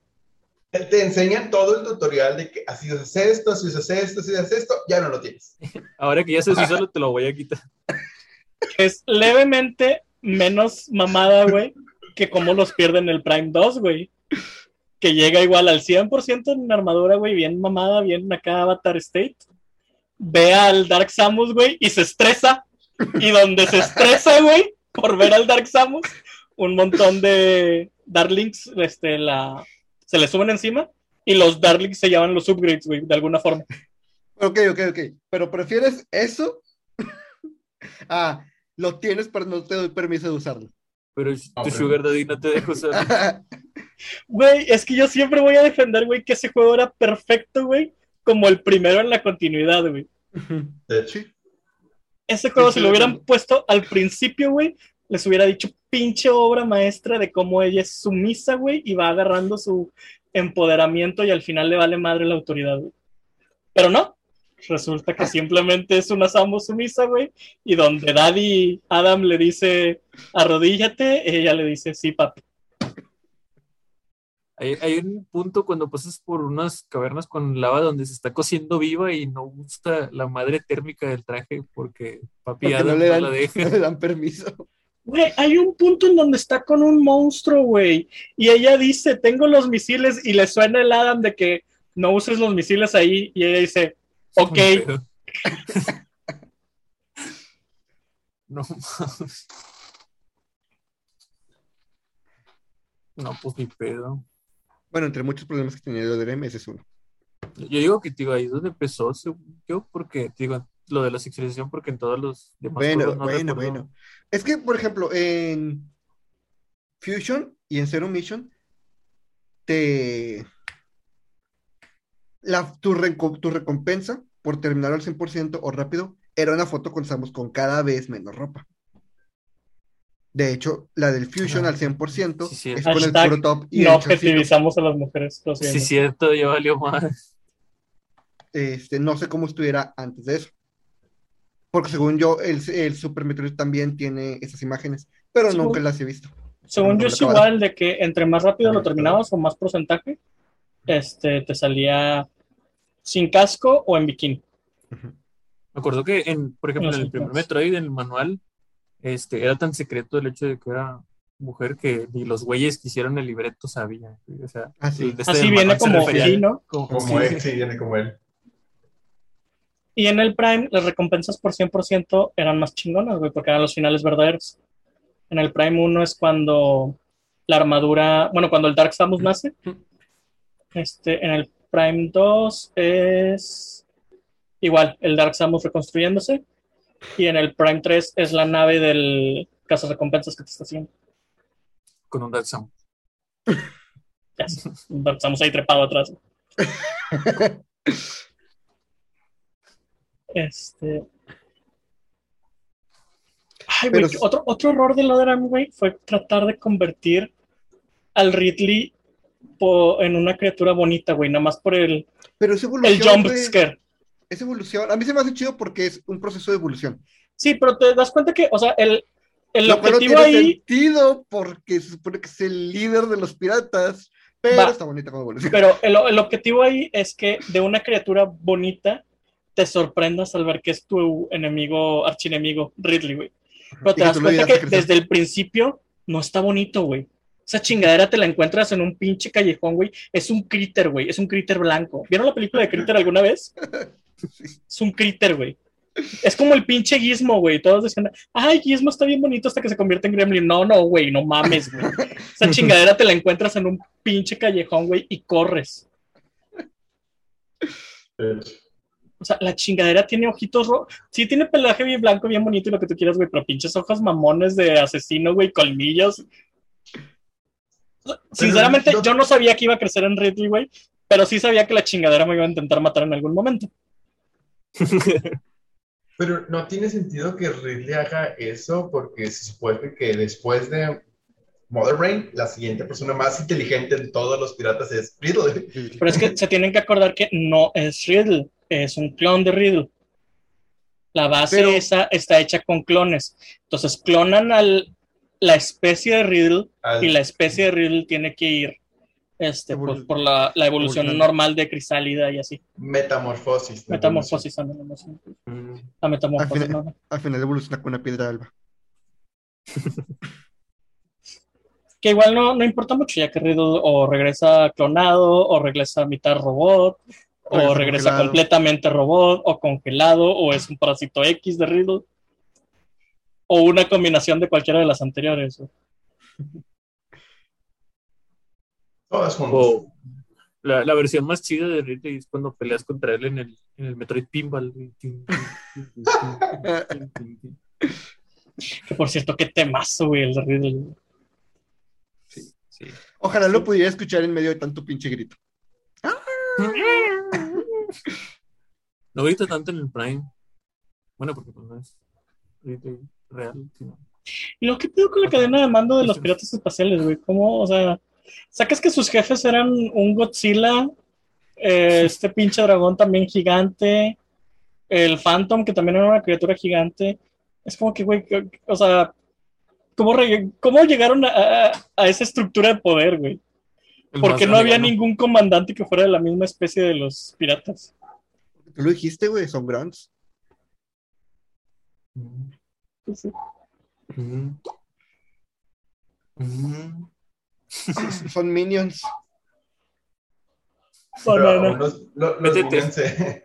Te enseñan todo el tutorial de que así usas esto, si usas esto, si usas esto, ya no lo tienes. Ahora que ya se solo te lo voy a quitar. Es levemente menos mamada, güey, que como los pierden el Prime 2, güey. Que llega igual al 100% en armadura, güey, bien mamada, bien acá Avatar State. Ve al Dark Samus, güey, y se estresa. Y donde se estresa, güey, por ver al Dark Samus, un montón de Darlings este, la, se le suben encima. Y los Darlings se llaman los upgrades, güey, de alguna forma. Ok, ok, ok. Pero prefieres eso Ah, lo tienes, pero no te doy permiso de usarlo. Pero tu. Sugar Daddy no te deja usar. Güey, es que yo siempre voy a defender, güey, que ese juego era perfecto, güey, como el primero en la continuidad, güey. De hecho, Sí, Ese juego, Sí, si lo hubieran puesto al principio, güey, les hubiera dicho pinche obra maestra de cómo ella es sumisa, güey, y va agarrando su empoderamiento y al final le vale madre la autoridad, güey. Pero no, resulta que simplemente es una Sambo sumisa, güey, y donde Daddy Adam le dice arrodíllate, ella le dice sí, papi. Hay, hay un punto cuando pasas por unas cavernas con lava donde se está cociendo viva y no gusta la madre térmica del traje porque papi porque Adam no no, le dan, la deja. no le dan permiso. Güey, hay un punto en donde está con un monstruo, güey, y ella dice, tengo los misiles, y le suena el Adam de que no uses los misiles ahí, y ella dice, ok, no mames. No, pues ni pedo. Bueno, entre muchos problemas que tenía el DRM, ese es uno. Yo digo que, digo, ahí es donde empezó, yo, porque, digo, lo de la sexualización, porque en todos los demás Bueno, no bueno, recuerdo. bueno. Es que, por ejemplo, en Fusion y en Zero Mission, te... La, tu, reco- tu recompensa por terminar al 100% o rápido era una foto con Samus con cada vez menos ropa. De hecho, la del Fusion Ah, al 100% sí, sí. es con el puro top y no objetivizamos a las mujeres. lo Sí, cierto, ya valió más. Este, no sé cómo estuviera antes de eso. Porque según yo, el, el Super Metroid también tiene esas imágenes, pero nunca las he visto. Según No yo es acabado. igual de que entre más rápido lo terminabas o más porcentaje, este, te salía sin casco o en bikini. Me acuerdo que, en, por ejemplo, No en el primer. Metroid, en el manual, este, era tan secreto el hecho de que era mujer que ni los güeyes que hicieron el libreto sabían. O sea, Ah, este Así viene como refería aquí, ¿no? como- como sí, él, sí, viene como él. Y en el Prime, las recompensas por 100% eran más chingonas, güey, porque eran los finales verdaderos. En el Prime 1 es cuando la armadura, bueno, cuando el Dark Samus nace. Este, en el Prime 2 es igual, el Dark Samus reconstruyéndose. Y en el Prime 3 es la nave del caza recompensas que te está haciendo. con un Dark Samus. Ya sé, un Dark Samus ahí trepado atrás. Este. Ay, güey, Pero- otro, otro error de Loderam, güey, fue tratar de convertir al Ridley po- en una criatura bonita, güey, nada más por el, Pero el jump scare. esa evolución, a mí se me hace chido porque es un proceso de evolución. Sí, pero te das cuenta que, o sea, el, el Lo cual no objetivo tiene ahí. sentido porque se supone que es el líder de los piratas, pero Va. está bonita como evolución. Pero el, el objetivo ahí es que de una criatura bonita te sorprendas al ver que es tu enemigo, archienemigo, Ridley, güey. Pero te das cuenta que desde el principio no está bonito, güey. Esa chingadera te la encuentras en un pinche callejón, güey. Es un critter, güey. Es un critter blanco. ¿Vieron la película de Critter alguna vez? Es un critter, güey. Es como el pinche Gizmo, güey. Todos decían, ay, Gizmo está bien bonito hasta que se convierte en Gremlin. No, no, güey, no mames, güey. Esa chingadera te la encuentras en un pinche callejón, güey, y corres. O sea, la chingadera tiene ojitos rojos. Sí, tiene pelaje bien blanco, bien bonito y lo que tú quieras, güey, pero pinches ojos mamones de asesino, güey, colmillos. Sinceramente, yo no sabía que iba a crecer en Ridley, güey, pero sí sabía que la chingadera me iba a intentar matar en algún momento. Pero no tiene sentido que Ridley haga eso porque se supone que después de Mother Brain, la siguiente persona más inteligente de todos los piratas es Ridley. Pero es que se tienen que acordar que no es Riddle, es un clon de Riddle. La base Pero- esa está hecha con clones. Entonces clonan al, la especie de Riddle Al- y la especie de Riddle tiene que ir este, pues, por la, la evolución normal de Crisálida y así. Metamorfosis. Metamorfosis también. Mm, La metamorfosis, Al final- no. Al final evoluciona con una piedra alba. Que igual no, no importa mucho, ya que Riddle o regresa clonado, o regresa a mitad robot, o Regresa congelado. completamente robot, o congelado, o es un parásito X de Riddle, o una combinación de cualquiera de las anteriores. Todas juntas. O la, la versión más chida de Ridley es cuando peleas contra él en el, en el Metroid Pinball. Que por cierto, qué temazo, güey, el de Riddle. güey. Sí. Ojalá lo pudiera escuchar en medio de tanto pinche grito. No grita tanto en el Prime. Bueno, porque pues no es real, sino. ¿Y lo que pido con la cadena de mando de los piratas espaciales, güey? ¿Cómo, o sea, sacas que sus jefes eran un Godzilla, eh, este pinche dragón también gigante, el Phantom, que también era una criatura gigante? Es como que, güey, o sea, ¿cómo, cómo llegaron a, a- a esa estructura de poder, güey? Porque no había ningún comandante que fuera de la misma especie de los piratas. Tú lo dijiste, güey, son grunts. sí. Ujú. Ujú. Son minions. Pero aún los, lo- los minions se,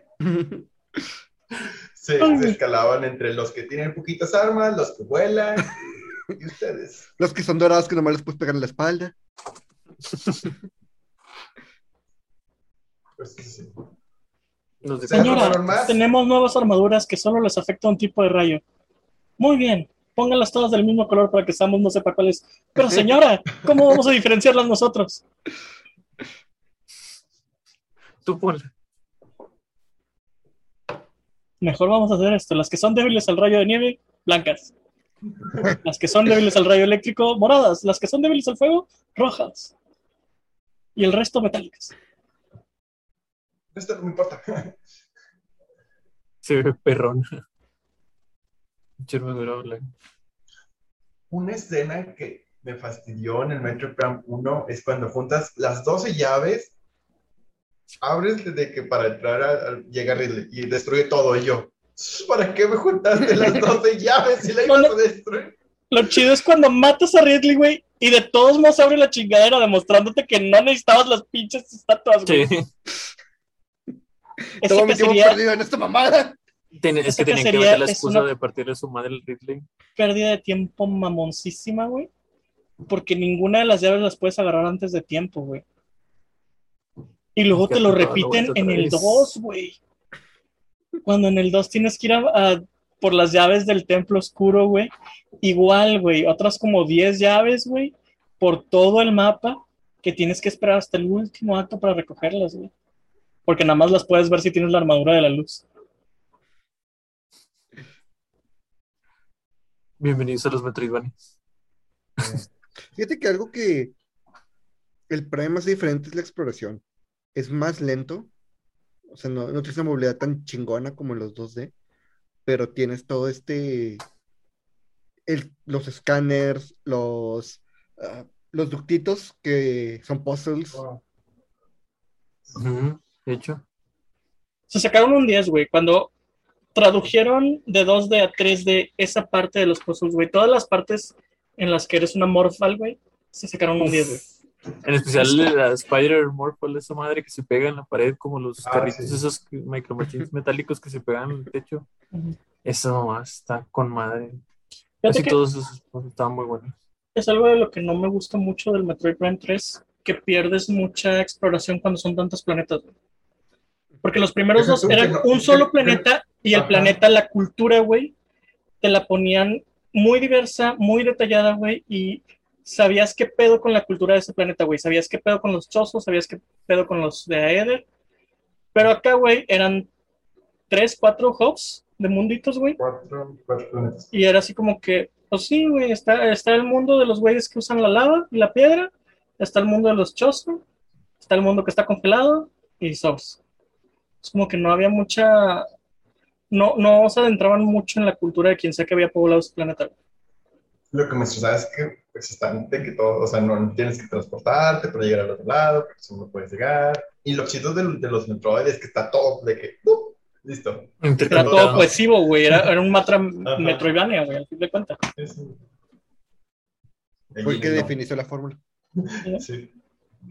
se escalaban entre los que tienen poquitas armas, los que vuelan y ustedes. Los que son dorados que nomás les puedes pegar en la espalda. Pues, sí, sí. Los de- ¿Se Señora, más? tenemos nuevas armaduras que solo les afecta un tipo de rayo. Muy bien, pónganlas todas del mismo color para que Samus no sepa cuál es. Pero señora, ¿cómo vamos a diferenciarlas nosotros? Tú ponla. Mejor vamos a hacer esto. Las que son débiles al rayo de nieve, blancas. Las que son débiles al rayo eléctrico, moradas. Las que son débiles al fuego, rojas. Y el resto metálicas. Esto no me importa. Se ve perrón. Una escena que me fastidió en el Metro Prime 1 es cuando juntas las 12 llaves, abres desde que para entrar a, a- llega Ridley y destruye todo. Y yo, ¿para qué me juntaste las 12 llaves si la ibas a destruir? Lo chido es cuando matas a Ridley, güey, y de todos modos abre la chingadera demostrándote que no necesitabas las pinches estatuas, güey. Sí. Todo mi que tiempo sería perdido en esta mamada. Ten- es que tenían que meter la excusa una- de partir de su madre el Ridley. pérdida de tiempo mamoncísima, güey. Porque ninguna de las llaves las puedes agarrar antes de tiempo, güey. Y luego que te lo repiten en el vez. 2, güey. Cuando en el 2 tienes que ir a, a- por las llaves del templo oscuro, güey. Igual, güey. Otras como 10 llaves, güey. Por todo el mapa. Que tienes que esperar hasta el último acto para recogerlas, güey. Porque nada más las puedes ver si tienes la armadura de la luz. Bienvenidos a los Metroidvania. Fíjate que algo que el Prime hace diferente es la exploración. Es más lento. O sea, no, no tienes una movilidad tan chingona como en los 2D. Pero tienes todo este. el- los escáneres, los. ah, los ductitos que son puzzles. De hecho. Se sacaron un 10, güey. Cuando tradujeron de 2D a 3D esa parte de los puzzles, güey. Todas las partes en las que eres una morphal, güey. Se sacaron un 10, güey. En especial la Spider Morphle, esa madre que se pega en la pared, como los Ah, carritos, sí. esos micro machines metálicos que se pegan en el techo. Eso nomás está con madre. Fíjate Casi que todos esos pues, estaban muy buenos. es algo de lo que no me gusta mucho del Metroid Prime 3, que pierdes mucha exploración cuando son tantos planetas. Porque los primeros dos eran un solo planeta y el Ajá. planeta, la cultura, güey, te la ponían muy diversa, muy detallada, güey, y sabías qué pedo con la cultura de ese planeta, güey. Sabías qué pedo con los chozos, sabías qué pedo con los de Aether. Pero acá, güey, eran tres, cuatro hubs de munditos, güey. Cuatro, cuatro planetas. Y era así como que, pues sí, güey, está, está el mundo de los güeyes que usan la lava y la piedra, está el mundo de los chozos, está el mundo que está congelado y Source. Es como que no había mucha. No, no se adentraban mucho en la cultura de quien sea que había poblado ese planeta. güey. Lo que me estresa es que pues, están de que todo, o sea, no tienes que transportarte para llegar al otro lado, porque solo puedes llegar. Y lo chido de, de los Metroid es que está todo de que, ¡pum! listo. Era todo Interconectado. cohesivo, güey. Era, era un matra. Metroidvania, güey, al fin de cuentas. Es- Fue el que no. definió la fórmula. Sí.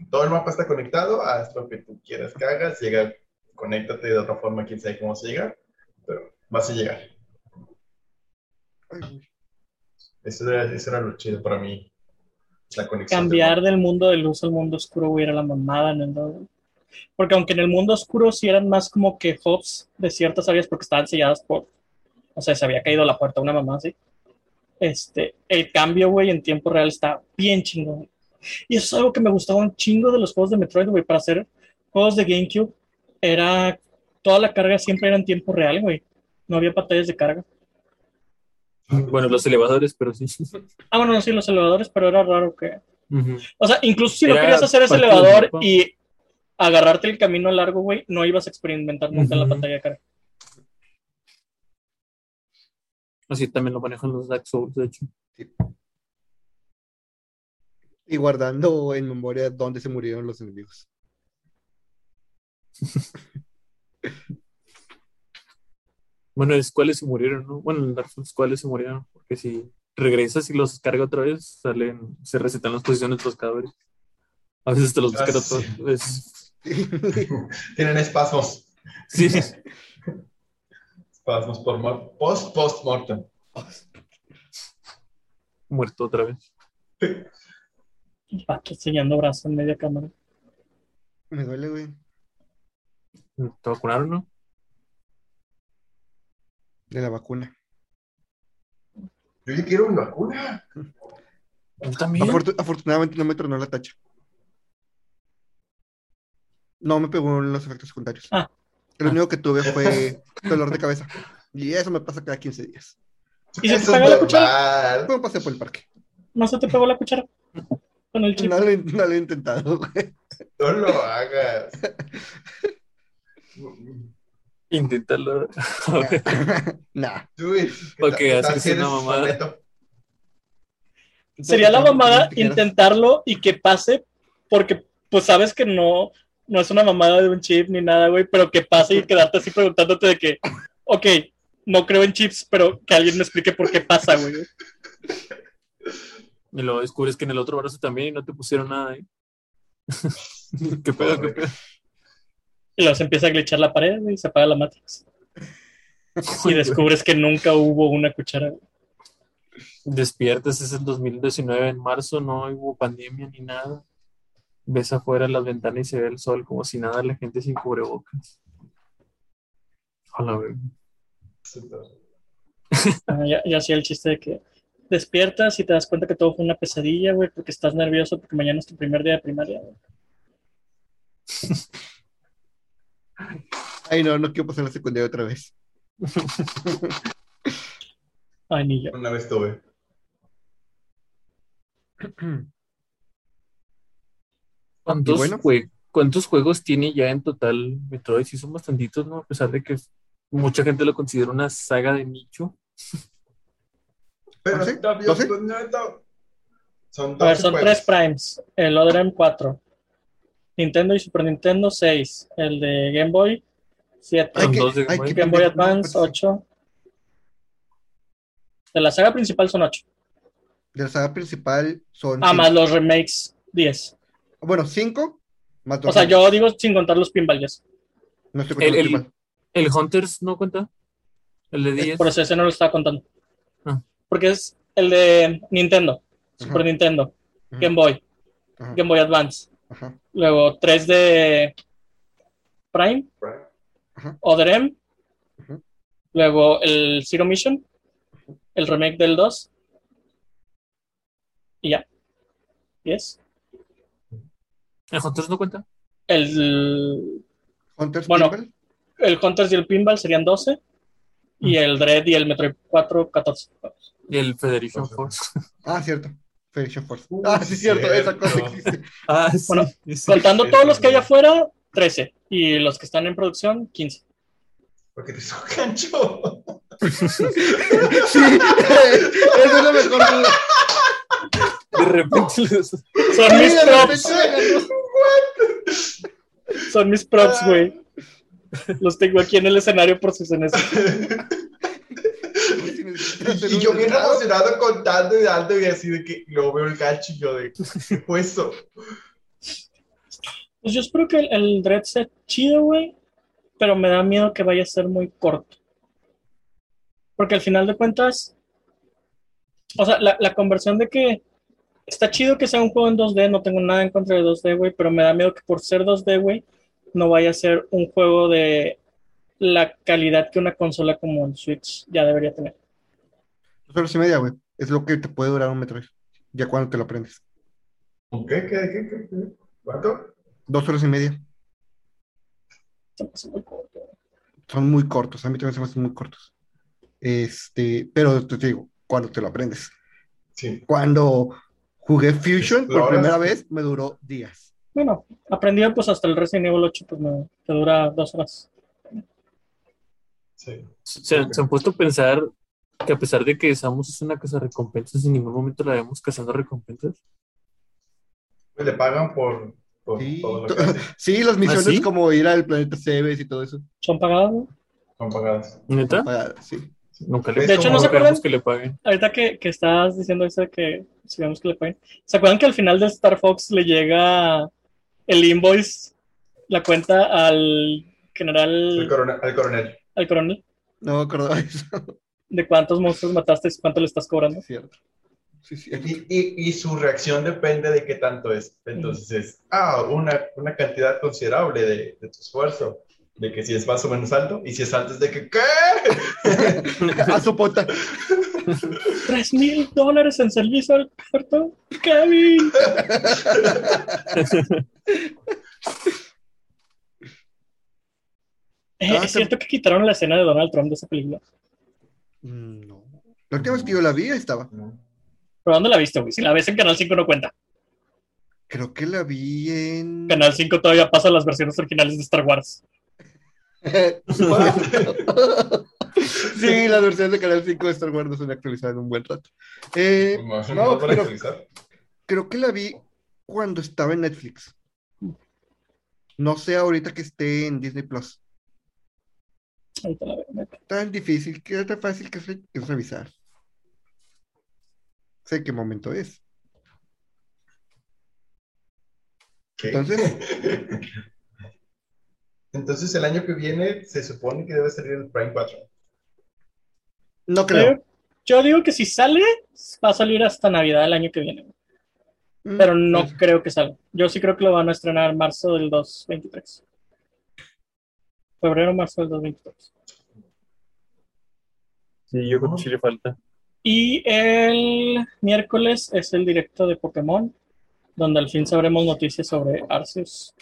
Todo el mapa está conectado, haz lo que tú quieras que hagas, llega, conéctate de otra forma, quién sabe cómo vas a llegar, pero vas a llegar. Ay, güey. Eso era, eso era lo chido para mí, la conexión. Cambiar del mundo de luz al mundo oscuro, güey, era la mamada en el 2, güey. Porque aunque en el mundo oscuro sí eran más como que hubs de ciertas áreas porque estaban selladas por, o sea, se había caído la puerta una mamá así. Este, el cambio, güey, en tiempo real está bien chingón. Y eso es algo que me gustaba un chingo de los juegos de Metroid, güey. Para hacer juegos de GameCube, era. Toda la carga siempre era en tiempo real, güey. No había pantallas de carga. Bueno, los elevadores, pero sí. Ah, bueno, no, sí, los elevadores, pero era raro que. O sea, incluso si no Era querías hacer ese elevador y agarrarte el camino largo, güey, no ibas a experimentar nunca en la pantalla de carga. Así también lo manejan los Dark Souls, de hecho. Y guardando en memoria dónde se murieron los enemigos. Bueno, es cuáles se murieron, ¿no? Bueno, en Dark Souls cuáles se murieron, porque si regresas y los descarga otra vez, salen, se resetan las posiciones de los cadáveres. A veces te los Ah, sí. otra vez. Tienen espasmos. Sí, Espasmos por mor- post post mortem. muerto otra vez. Pato enseñando brazo en media cámara. Me duele, güey. ¿Te vacunaron, no? De la vacuna. Yo ya quiero mi vacuna. Yo también. Afortu- afortunadamente no me tronó la tacha. No me pegó en los efectos secundarios. Ah. Lo único que tuve fue dolor de cabeza. Y eso me pasa cada 15 días. ¿Y se te pegó la cuchara? Fue un paseo por el parque. ¿No se te pegó la cuchara? Con el chip. No lo, he- no lo he intentado, güey. No lo hagas. Inténtalo. nah. Ok, así es ¿Qué tal una mamada. Sería la lo mamada intentarlo y que pase, porque pues sabes que no, no es una mamada de un chip ni nada, güey, pero que pase y quedarte así preguntándote de que, ok, no creo en chips, pero que alguien me explique por qué pasa, güey. Y luego descubres que en el otro brazo también y no te pusieron nada, ¿eh? ¿Qué pedo, qué pedo? Y luego se empieza a glitchar la pared y se apaga la Matrix. Y descubres que nunca hubo una cuchara. Despiertas, es el 2019, en marzo no hubo pandemia ni nada. Ves afuera las ventanas y se ve el sol como si nada, la gente sin cubrebocas. Hola, güey. Ah, ya, ya hacía el chiste de que despiertas y te das cuenta que todo fue una pesadilla, güey, porque estás nervioso porque mañana es tu primer día de primaria, güey. Ay, no, no quiero pasar la secundaria otra vez. Ay, ni yo. Una vez tuve. ¿Cuántos, bueno. jue- ¿Cuántos juegos tiene ya en total Metroid? Sí, son bastantitos, ¿no? A pesar de que mucha gente lo considera una saga de nicho. Pero pues, neta. Son A ver, 12 son juegos. tres Primes. El Other M 4. Nintendo y Super Nintendo 6. El de Game Boy 7. Hay que- dos de hay Game Boy. que Game Boy Advance 8. De la saga principal son 8. De la saga principal son. Ah, cinco. más los remakes 10. Bueno, 5 más dos. O sea, yo digo sin contar los pinballs. No estoy El- contando el- mal. ¿El Hunters no cuenta? ¿El de 10? Por eso ese no lo estaba contando. Ah. Porque es el de Nintendo, Ajá. Super Nintendo, Ajá. Game Boy, Ajá, Game Boy Advance. Ajá, Luego 3 de Prime, Right. Other M. Ajá. Luego el Zero Mission, el remake del 2. Y ya. ¿10? ¿El Hunters no cuenta? El, Hunters Bueno. Pinball. el Hunters y el Pinball serían 12. Y el Dread y el Metroid 4, 14. ¿Y el Federation Ajá. Force? Ah, cierto. Federation Force. Uh, ah, sí, cierto. Esa cosa cierto. existe. Ah, sí. Bueno, sí. Contando Eso todos los que hay afuera, 13. Y los que están en producción, 15. Porque te hizo gancho. sí, eso es lo mejor. duda. De repente los... Son Sí, mis props. Son mis props, güey. Los tengo aquí en el escenario por si se necesitan. Y yo bien emocionado contando y dando y así de que luego veo el gancho y yo de ¿qué fue eso? Pues yo espero que el, el Dread sea chido, güey. Pero me da miedo que vaya a ser muy corto. Porque al final de cuentas. O sea, la, la conversión de que. Está chido que sea un juego en 2D, no tengo nada en contra de 2D, güey, pero me da miedo que por ser 2D, güey, no vaya a ser un juego de la calidad que una consola como el Switch ya debería tener. Dos horas y media, güey. Es lo que te puede durar un Metroid. Ya cuando te lo aprendes. ¿Qué? ¿Qué? ¿Qué? ¿Qué? qué? ¿Cuánto? Dos horas y media. Son muy cortos, a mí también se me hacen muy cortos. Este, pero te digo, cuando te lo aprendes. Sí. Cuando jugué Fusion por primera vez, me duró días. Bueno, aprendido pues hasta el Resident Evil 8, pues me, te dura dos horas. Sí. Se, se han puesto a pensar que a pesar de que Samus es una casa recompensas, en ningún momento la vemos cazando recompensas. Pues le pagan por, por Sí, todo lo que sí, las misiones sí? como ir al planeta Cebes y todo eso. ¿Son pagadas? no? Son pagadas. ¿Neta? Ah, sí. Nunca le De hecho, ¿no se queremos acuerdan? que le paguen. Ahorita que, que estás diciendo eso de que si vemos que le paguen. ¿Se acuerdan que al final de Star Fox le llega el invoice, la cuenta al general, coronel, el coronel. al coronel? No me acordaba de eso. De cuántos monstruos mataste y cuánto le estás cobrando. Es cierto. Sí, cierto. Y, y, y su reacción depende de qué tanto es. Entonces es, ah, una, una cantidad considerable de, de tu esfuerzo. De que si es más o menos alto. Y si es alto es de que, ¿qué? A su pota. ¡Tres mil dólares en servicio al puerto! ¡Kevin! Eh, Ah, es te- cierto que quitaron la escena de Donald Trump de esa película. Mm, No. La última vez que yo la vi ahí estaba. ¿Pero dónde la viste, güey? Si la ves en Canal 5 no cuenta. Creo que la vi en. Canal 5 todavía pasa las versiones originales de Star Wars. sí, las versiones de Canal 5 de Star Wars no se han actualizado en un buen rato. Eh, Más o no, menos para pero actualizar. creo que la vi cuando estaba en Netflix. No sé ahorita que esté en Disney Plus. Ahorita la veo. neta. Tan difícil, que tan fácil que es, revisar. Sé qué momento es. ¿Qué? Entonces, Entonces el año que viene se supone que debe salir el Prime 4. no creo. Yo, yo digo que si sale, va a salir hasta Navidad el año que viene. Mm, Pero no pues, creo que salga. Yo sí creo que lo van a estrenar en marzo del 2023. Febrero, marzo del 2023. Sí, yo creo que sí le falta. Y el miércoles es el directo de Pokémon, donde al fin sabremos noticias sobre Arceus,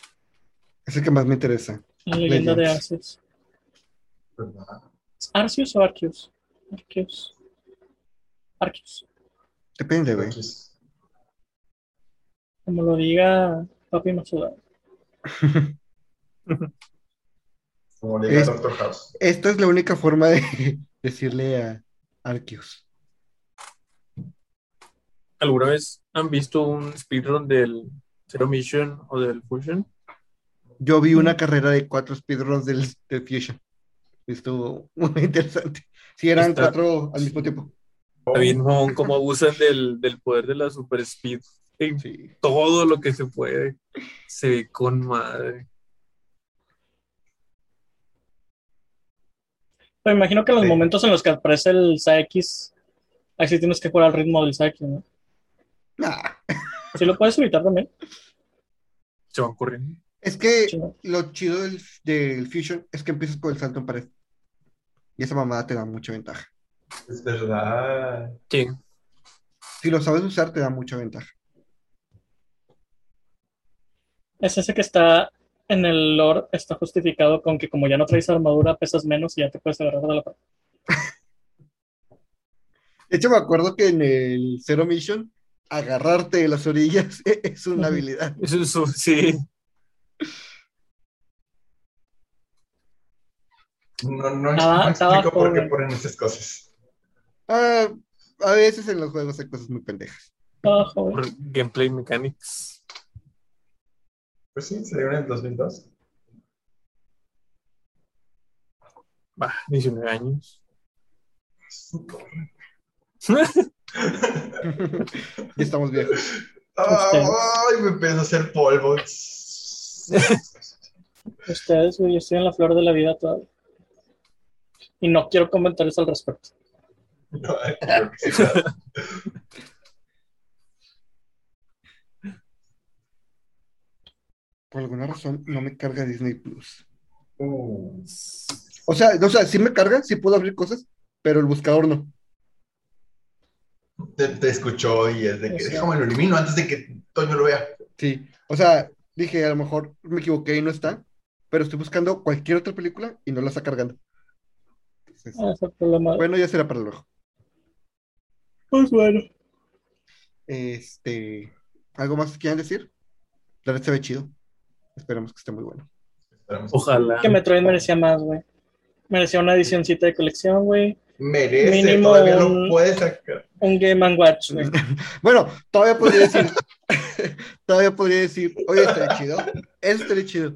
Es el que más me interesa. la leyenda de. Arceus. ¿verdad? ¿Es ¿Arceus o Arceus? Arceus. Arceus. Depende, güey. Como lo diga Papi Matsuda. Como le diga Es- Doctor House. Esta es la única forma de decirle a Arceus. ¿Alguna vez han visto un speedrun del Zero Mission o del Fusion? Yo vi una carrera de cuatro speedruns del, del Fusion. Estuvo muy interesante. Sí, eran Está- cuatro al mismo tiempo. Mamón, cómo abusan del, del poder de la super speed. En Sí. todo lo que se puede. Se ve con madre. Pero me imagino que en los Sí. momentos en los que aparece el Saekis, ahí sí tienes que jugar al ritmo del Saekis, ¿no? Nah, Si lo puedes evitar también. Se van corriendo. es que lo chido del, del Fusion es que empiezas por el salto en pared. Y esa mamada te da mucha ventaja. Es verdad. Sí. Si lo sabes usar, te da mucha ventaja. Es ese que está en el lore, está justificado con que como ya no traes armadura, pesas menos y ya te puedes agarrar de la pared. De hecho, me acuerdo que en el Zero Mission, agarrarte de las orillas es una habilidad. Eso es su- sí. No, no, Ah, no explico por qué ponen esas cosas. Ah, a veces en los juegos hay cosas muy pendejas. Ah. Por gameplay mechanics. Pues sí, salieron en el 2002. Bah, 19 años. Ya estamos viejos. Ay, me empiezo a hacer polvo. Ustedes, güey, yo estoy en la flor de la vida todavía. Y no quiero comentarios al respecto. No, creo que sí, claro. Por alguna razón no me carga Disney Plus. Uh, O sea, o sea, sí me carga, sí puedo abrir cosas, pero el buscador no. Te, te escuchó y es de que déjame lo elimino antes de que Toño lo vea. Sí, o sea, dije, a lo mejor me equivoqué y no está, pero estoy buscando cualquier otra película y no la está cargando. Entonces, Ah, es bueno, ya será para luego. Pues bueno. Este, ¿algo más que quieran decir? La verdad se ve chido. Esperamos que esté muy bueno. Ojalá. Que Metroid merecía más, güey. Merecía una edicióncita de colección, güey. Merece, Mínimo todavía un- lo puede sacar. Un Game and Watch, güey. Bueno, todavía podría decir, todavía podría decir, oye, estaría chido. Eso estaría chido.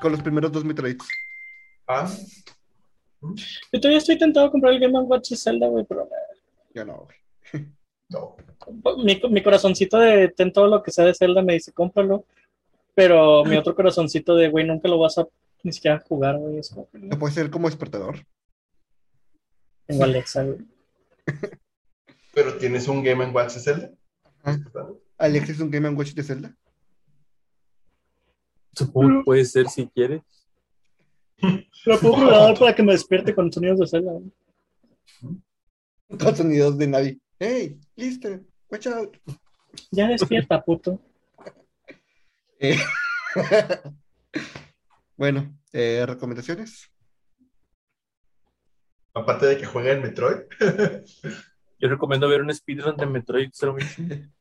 Con los primeros dos Metroids. Ah, Yo todavía estoy tentado a comprar el Game and Watch de Zelda, güey, pero Ya no, güey. no. mi, mi corazoncito de ten todo lo que sea de Zelda me dice cómpralo. Pero mi otro corazoncito de, güey, nunca lo vas a ni siquiera jugar, güey. Es como que no. Puede ser como despertador. Tengo Alexa, güey. Pero tienes un Game Watch de Zelda. Ajá. Alex es un Game Watch de Zelda. Supongo que puede ser si quieres. Lo puedo programar para que me despierte con sonidos de Zelda, güey. Con sonidos de Navi. Hey, listo, watch out. Ya despierta, puto. Eh, bueno, eh, recomendaciones. Aparte de que juega en Metroid. Yo recomiendo ver un speedrun de Metroid Zero Mission.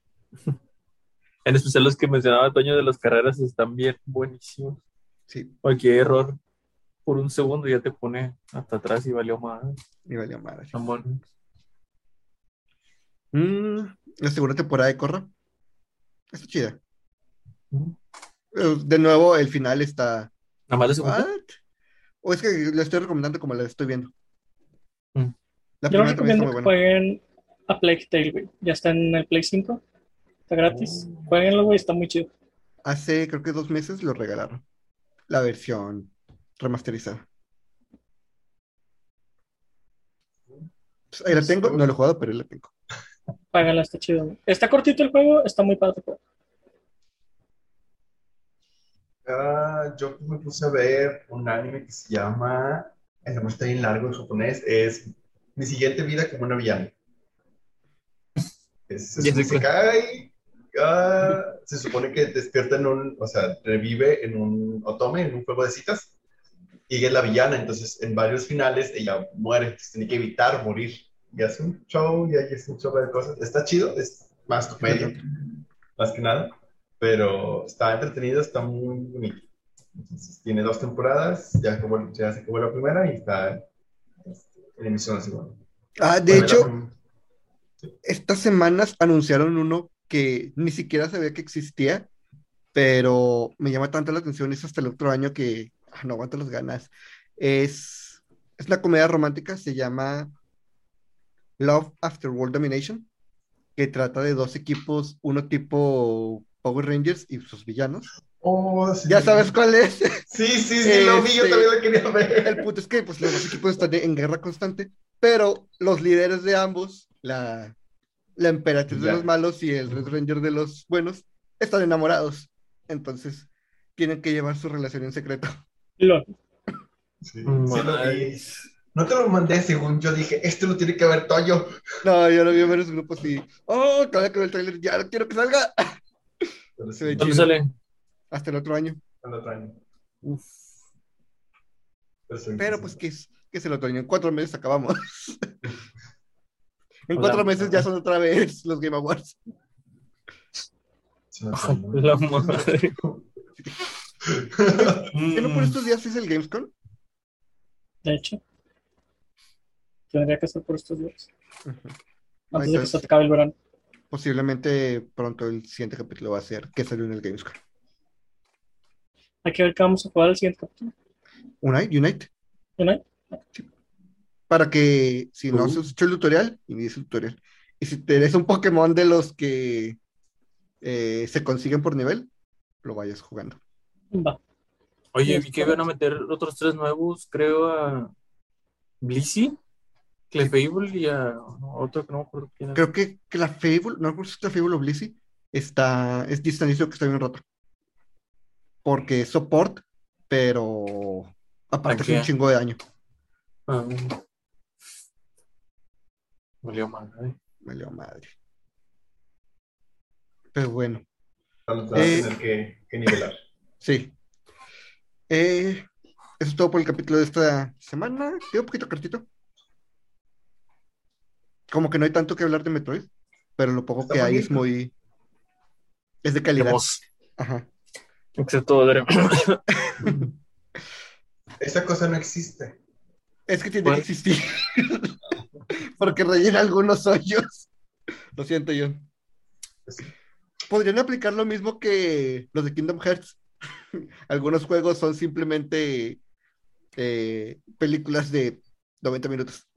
En especial los que mencionaba Toño de las carreras están bien buenísimos. Sí, Cualquier error por un segundo ya te pone hasta atrás y valió más. me valió madre. Están buenos. Mm, la segunda temporada de Corra. Está chida. De nuevo, el final está. O es que la estoy recomendando como la estoy viendo. Mm. La Yo recomiendo que buena. jueguen a Plague Tale, güey. Ya está en el Play 5. Está gratis. Jueguenlo, güey, está muy chido. Hace creo que dos meses lo regalaron. La versión remasterizada. Pues ahí la tengo, no lo he jugado, pero ahí la tengo. Págala, está chido. güey. Está cortito el juego, está muy padre. güey. Ah, yo me puse a ver un anime que se llama, el nombre está bien largo en japonés, es Mi siguiente vida como una villana. Es, es isekai, ah, se supone que despierta en un, o sea, revive en un otome, en un juego de citas, y es la villana, entonces en varios finales ella muere, entonces tiene que evitar morir. Y hace un show, y ahí es un show de cosas. Está chido, es más comedia, más que nada, pero está entretenido, está muy bonito. Entonces, tiene dos temporadas, ya, acabó- ya se acabó la primera y está este, en emisión la segunda. Ah, de Bueno, hecho, la- estas semanas anunciaron uno que ni siquiera sabía que existía, pero me llama tanto la atención, es hasta el otro año que ah, no aguanto las ganas. Es, es una comedia romántica, se llama Love After World Domination, que trata de dos equipos, uno tipo Power Rangers y sus villanos. Oh, sí. ¿Ya sabes cuál es? Sí, sí, sí, lo vi, yo también lo quería ver. El punto es que pues, los dos equipos están de- en guerra constante, pero los líderes de ambos, la, la emperatriz de Ya. los malos y el Red Ranger de los buenos, están enamorados. Entonces, tienen que llevar su relación en secreto. Lol. Sí, sí lo. No te lo mandé según yo dije, este lo tiene que ver Toyo. No, yo lo vi en varios grupos y, oh, cada que el trailer, ya no quiero que salga. Pero ¿Dónde sale? Hasta el otro año. el otro año. Pero, sí, Pero pues, ¿qué es, qué es el otro año? En cuatro meses acabamos. En Hola. cuatro meses ya son otra vez los Game Awards. La madre. ¿Qué no por estos días es el Gamescom? De hecho, tendría que ser por estos días. Antes de que Entonces- se acabe el verano. Posiblemente pronto el siguiente capítulo va a ser ¿Qué salió en el Gamescom? Hay que ver qué vamos a jugar el siguiente capítulo. Unite, Unite. ¿No? Para que si no Uh. has hecho el tutorial, inicie el tutorial. Y si eres un Pokémon de los que eh, se consiguen por nivel, lo vayas jugando. Va. Oye, vi que iban a meter otros tres nuevos, creo, a Blissey, Clefable y a otro que no me acuerdo quién era. Creo que Clefable, no recuerdo si es Clefable o Blissey, está, es distancia que está bien roto. Porque es support, pero aparte hace un chingo de daño. Ah. Valió madre. Me leo madre. Pero bueno, Vamos a Eh. tener que, que nivelar. sí. Eh, eso es todo por el capítulo de esta semana. Quedó un poquito cortito. Como que no hay tanto que hablar de Metroid, pero lo poco Está que hay es muy. Es de calidad. Ajá. excepto Dre- Esa cosa no existe. Es que tiene Bueno. que existir. Porque rellena algunos hoyos. Lo siento, John. Pues. Podrían aplicar lo mismo que los de Kingdom Hearts. Algunos juegos son simplemente eh, películas de 90 minutos.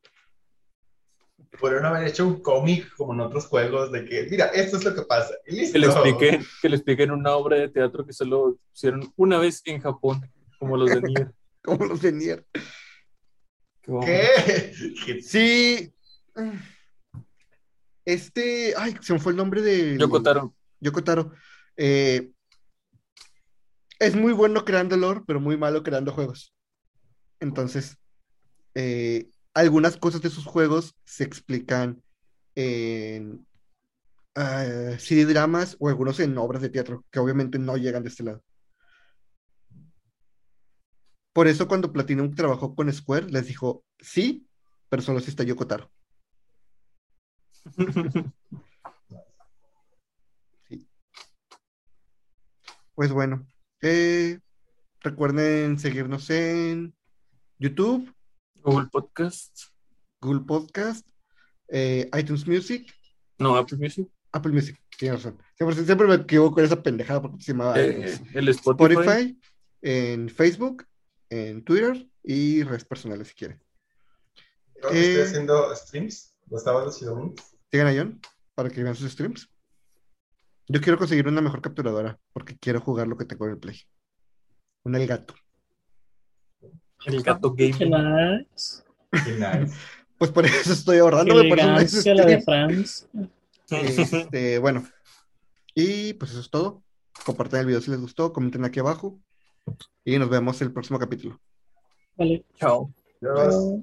Podrían haber hecho un cómic como en otros juegos de que, mira, esto es lo que pasa. Y listo. que le expliquen, que le expliquen una obra de teatro que solo hicieron una vez en Japón, como los de Nier. Como los de Nier. Qué. Sí. Este. Ay, se me fue el nombre de. Yoko Taro. Yoko Taro. Eh, es muy bueno creando lore, pero muy malo creando juegos. Entonces, eh, algunas cosas de sus juegos se explican en ah, CD-dramas o algunos en obras de teatro, que obviamente no llegan de este lado. Por eso cuando Platinum trabajó con Square, les dijo, sí, pero solo si está Yoko Taro. Pues bueno, eh, recuerden seguirnos en YouTube, Google Podcast. Google Podcast, eh, iTunes Music, No, Apple Music. Apple Music, tienes razón. Siempre, siempre me equivoco con esa pendejada porque se llamaba eh, el Spotify. Spotify, en Facebook, en Twitter y redes personales si quieren. Yo Eh. estoy haciendo streams los sábados y domingos. Sigan a John para que vean sus streams. Yo quiero conseguir una mejor capturadora porque quiero jugar lo que tengo en el Play. Un el gato. El gato Qué gaming. nice. Qué nice. Pues por eso estoy ahorrando. Qué me parece un nice elegancia la de. Franz. Este, bueno, y pues eso es todo. Compartan el video si les gustó, comenten aquí abajo y nos vemos el próximo capítulo. Vale. Chao. Chao.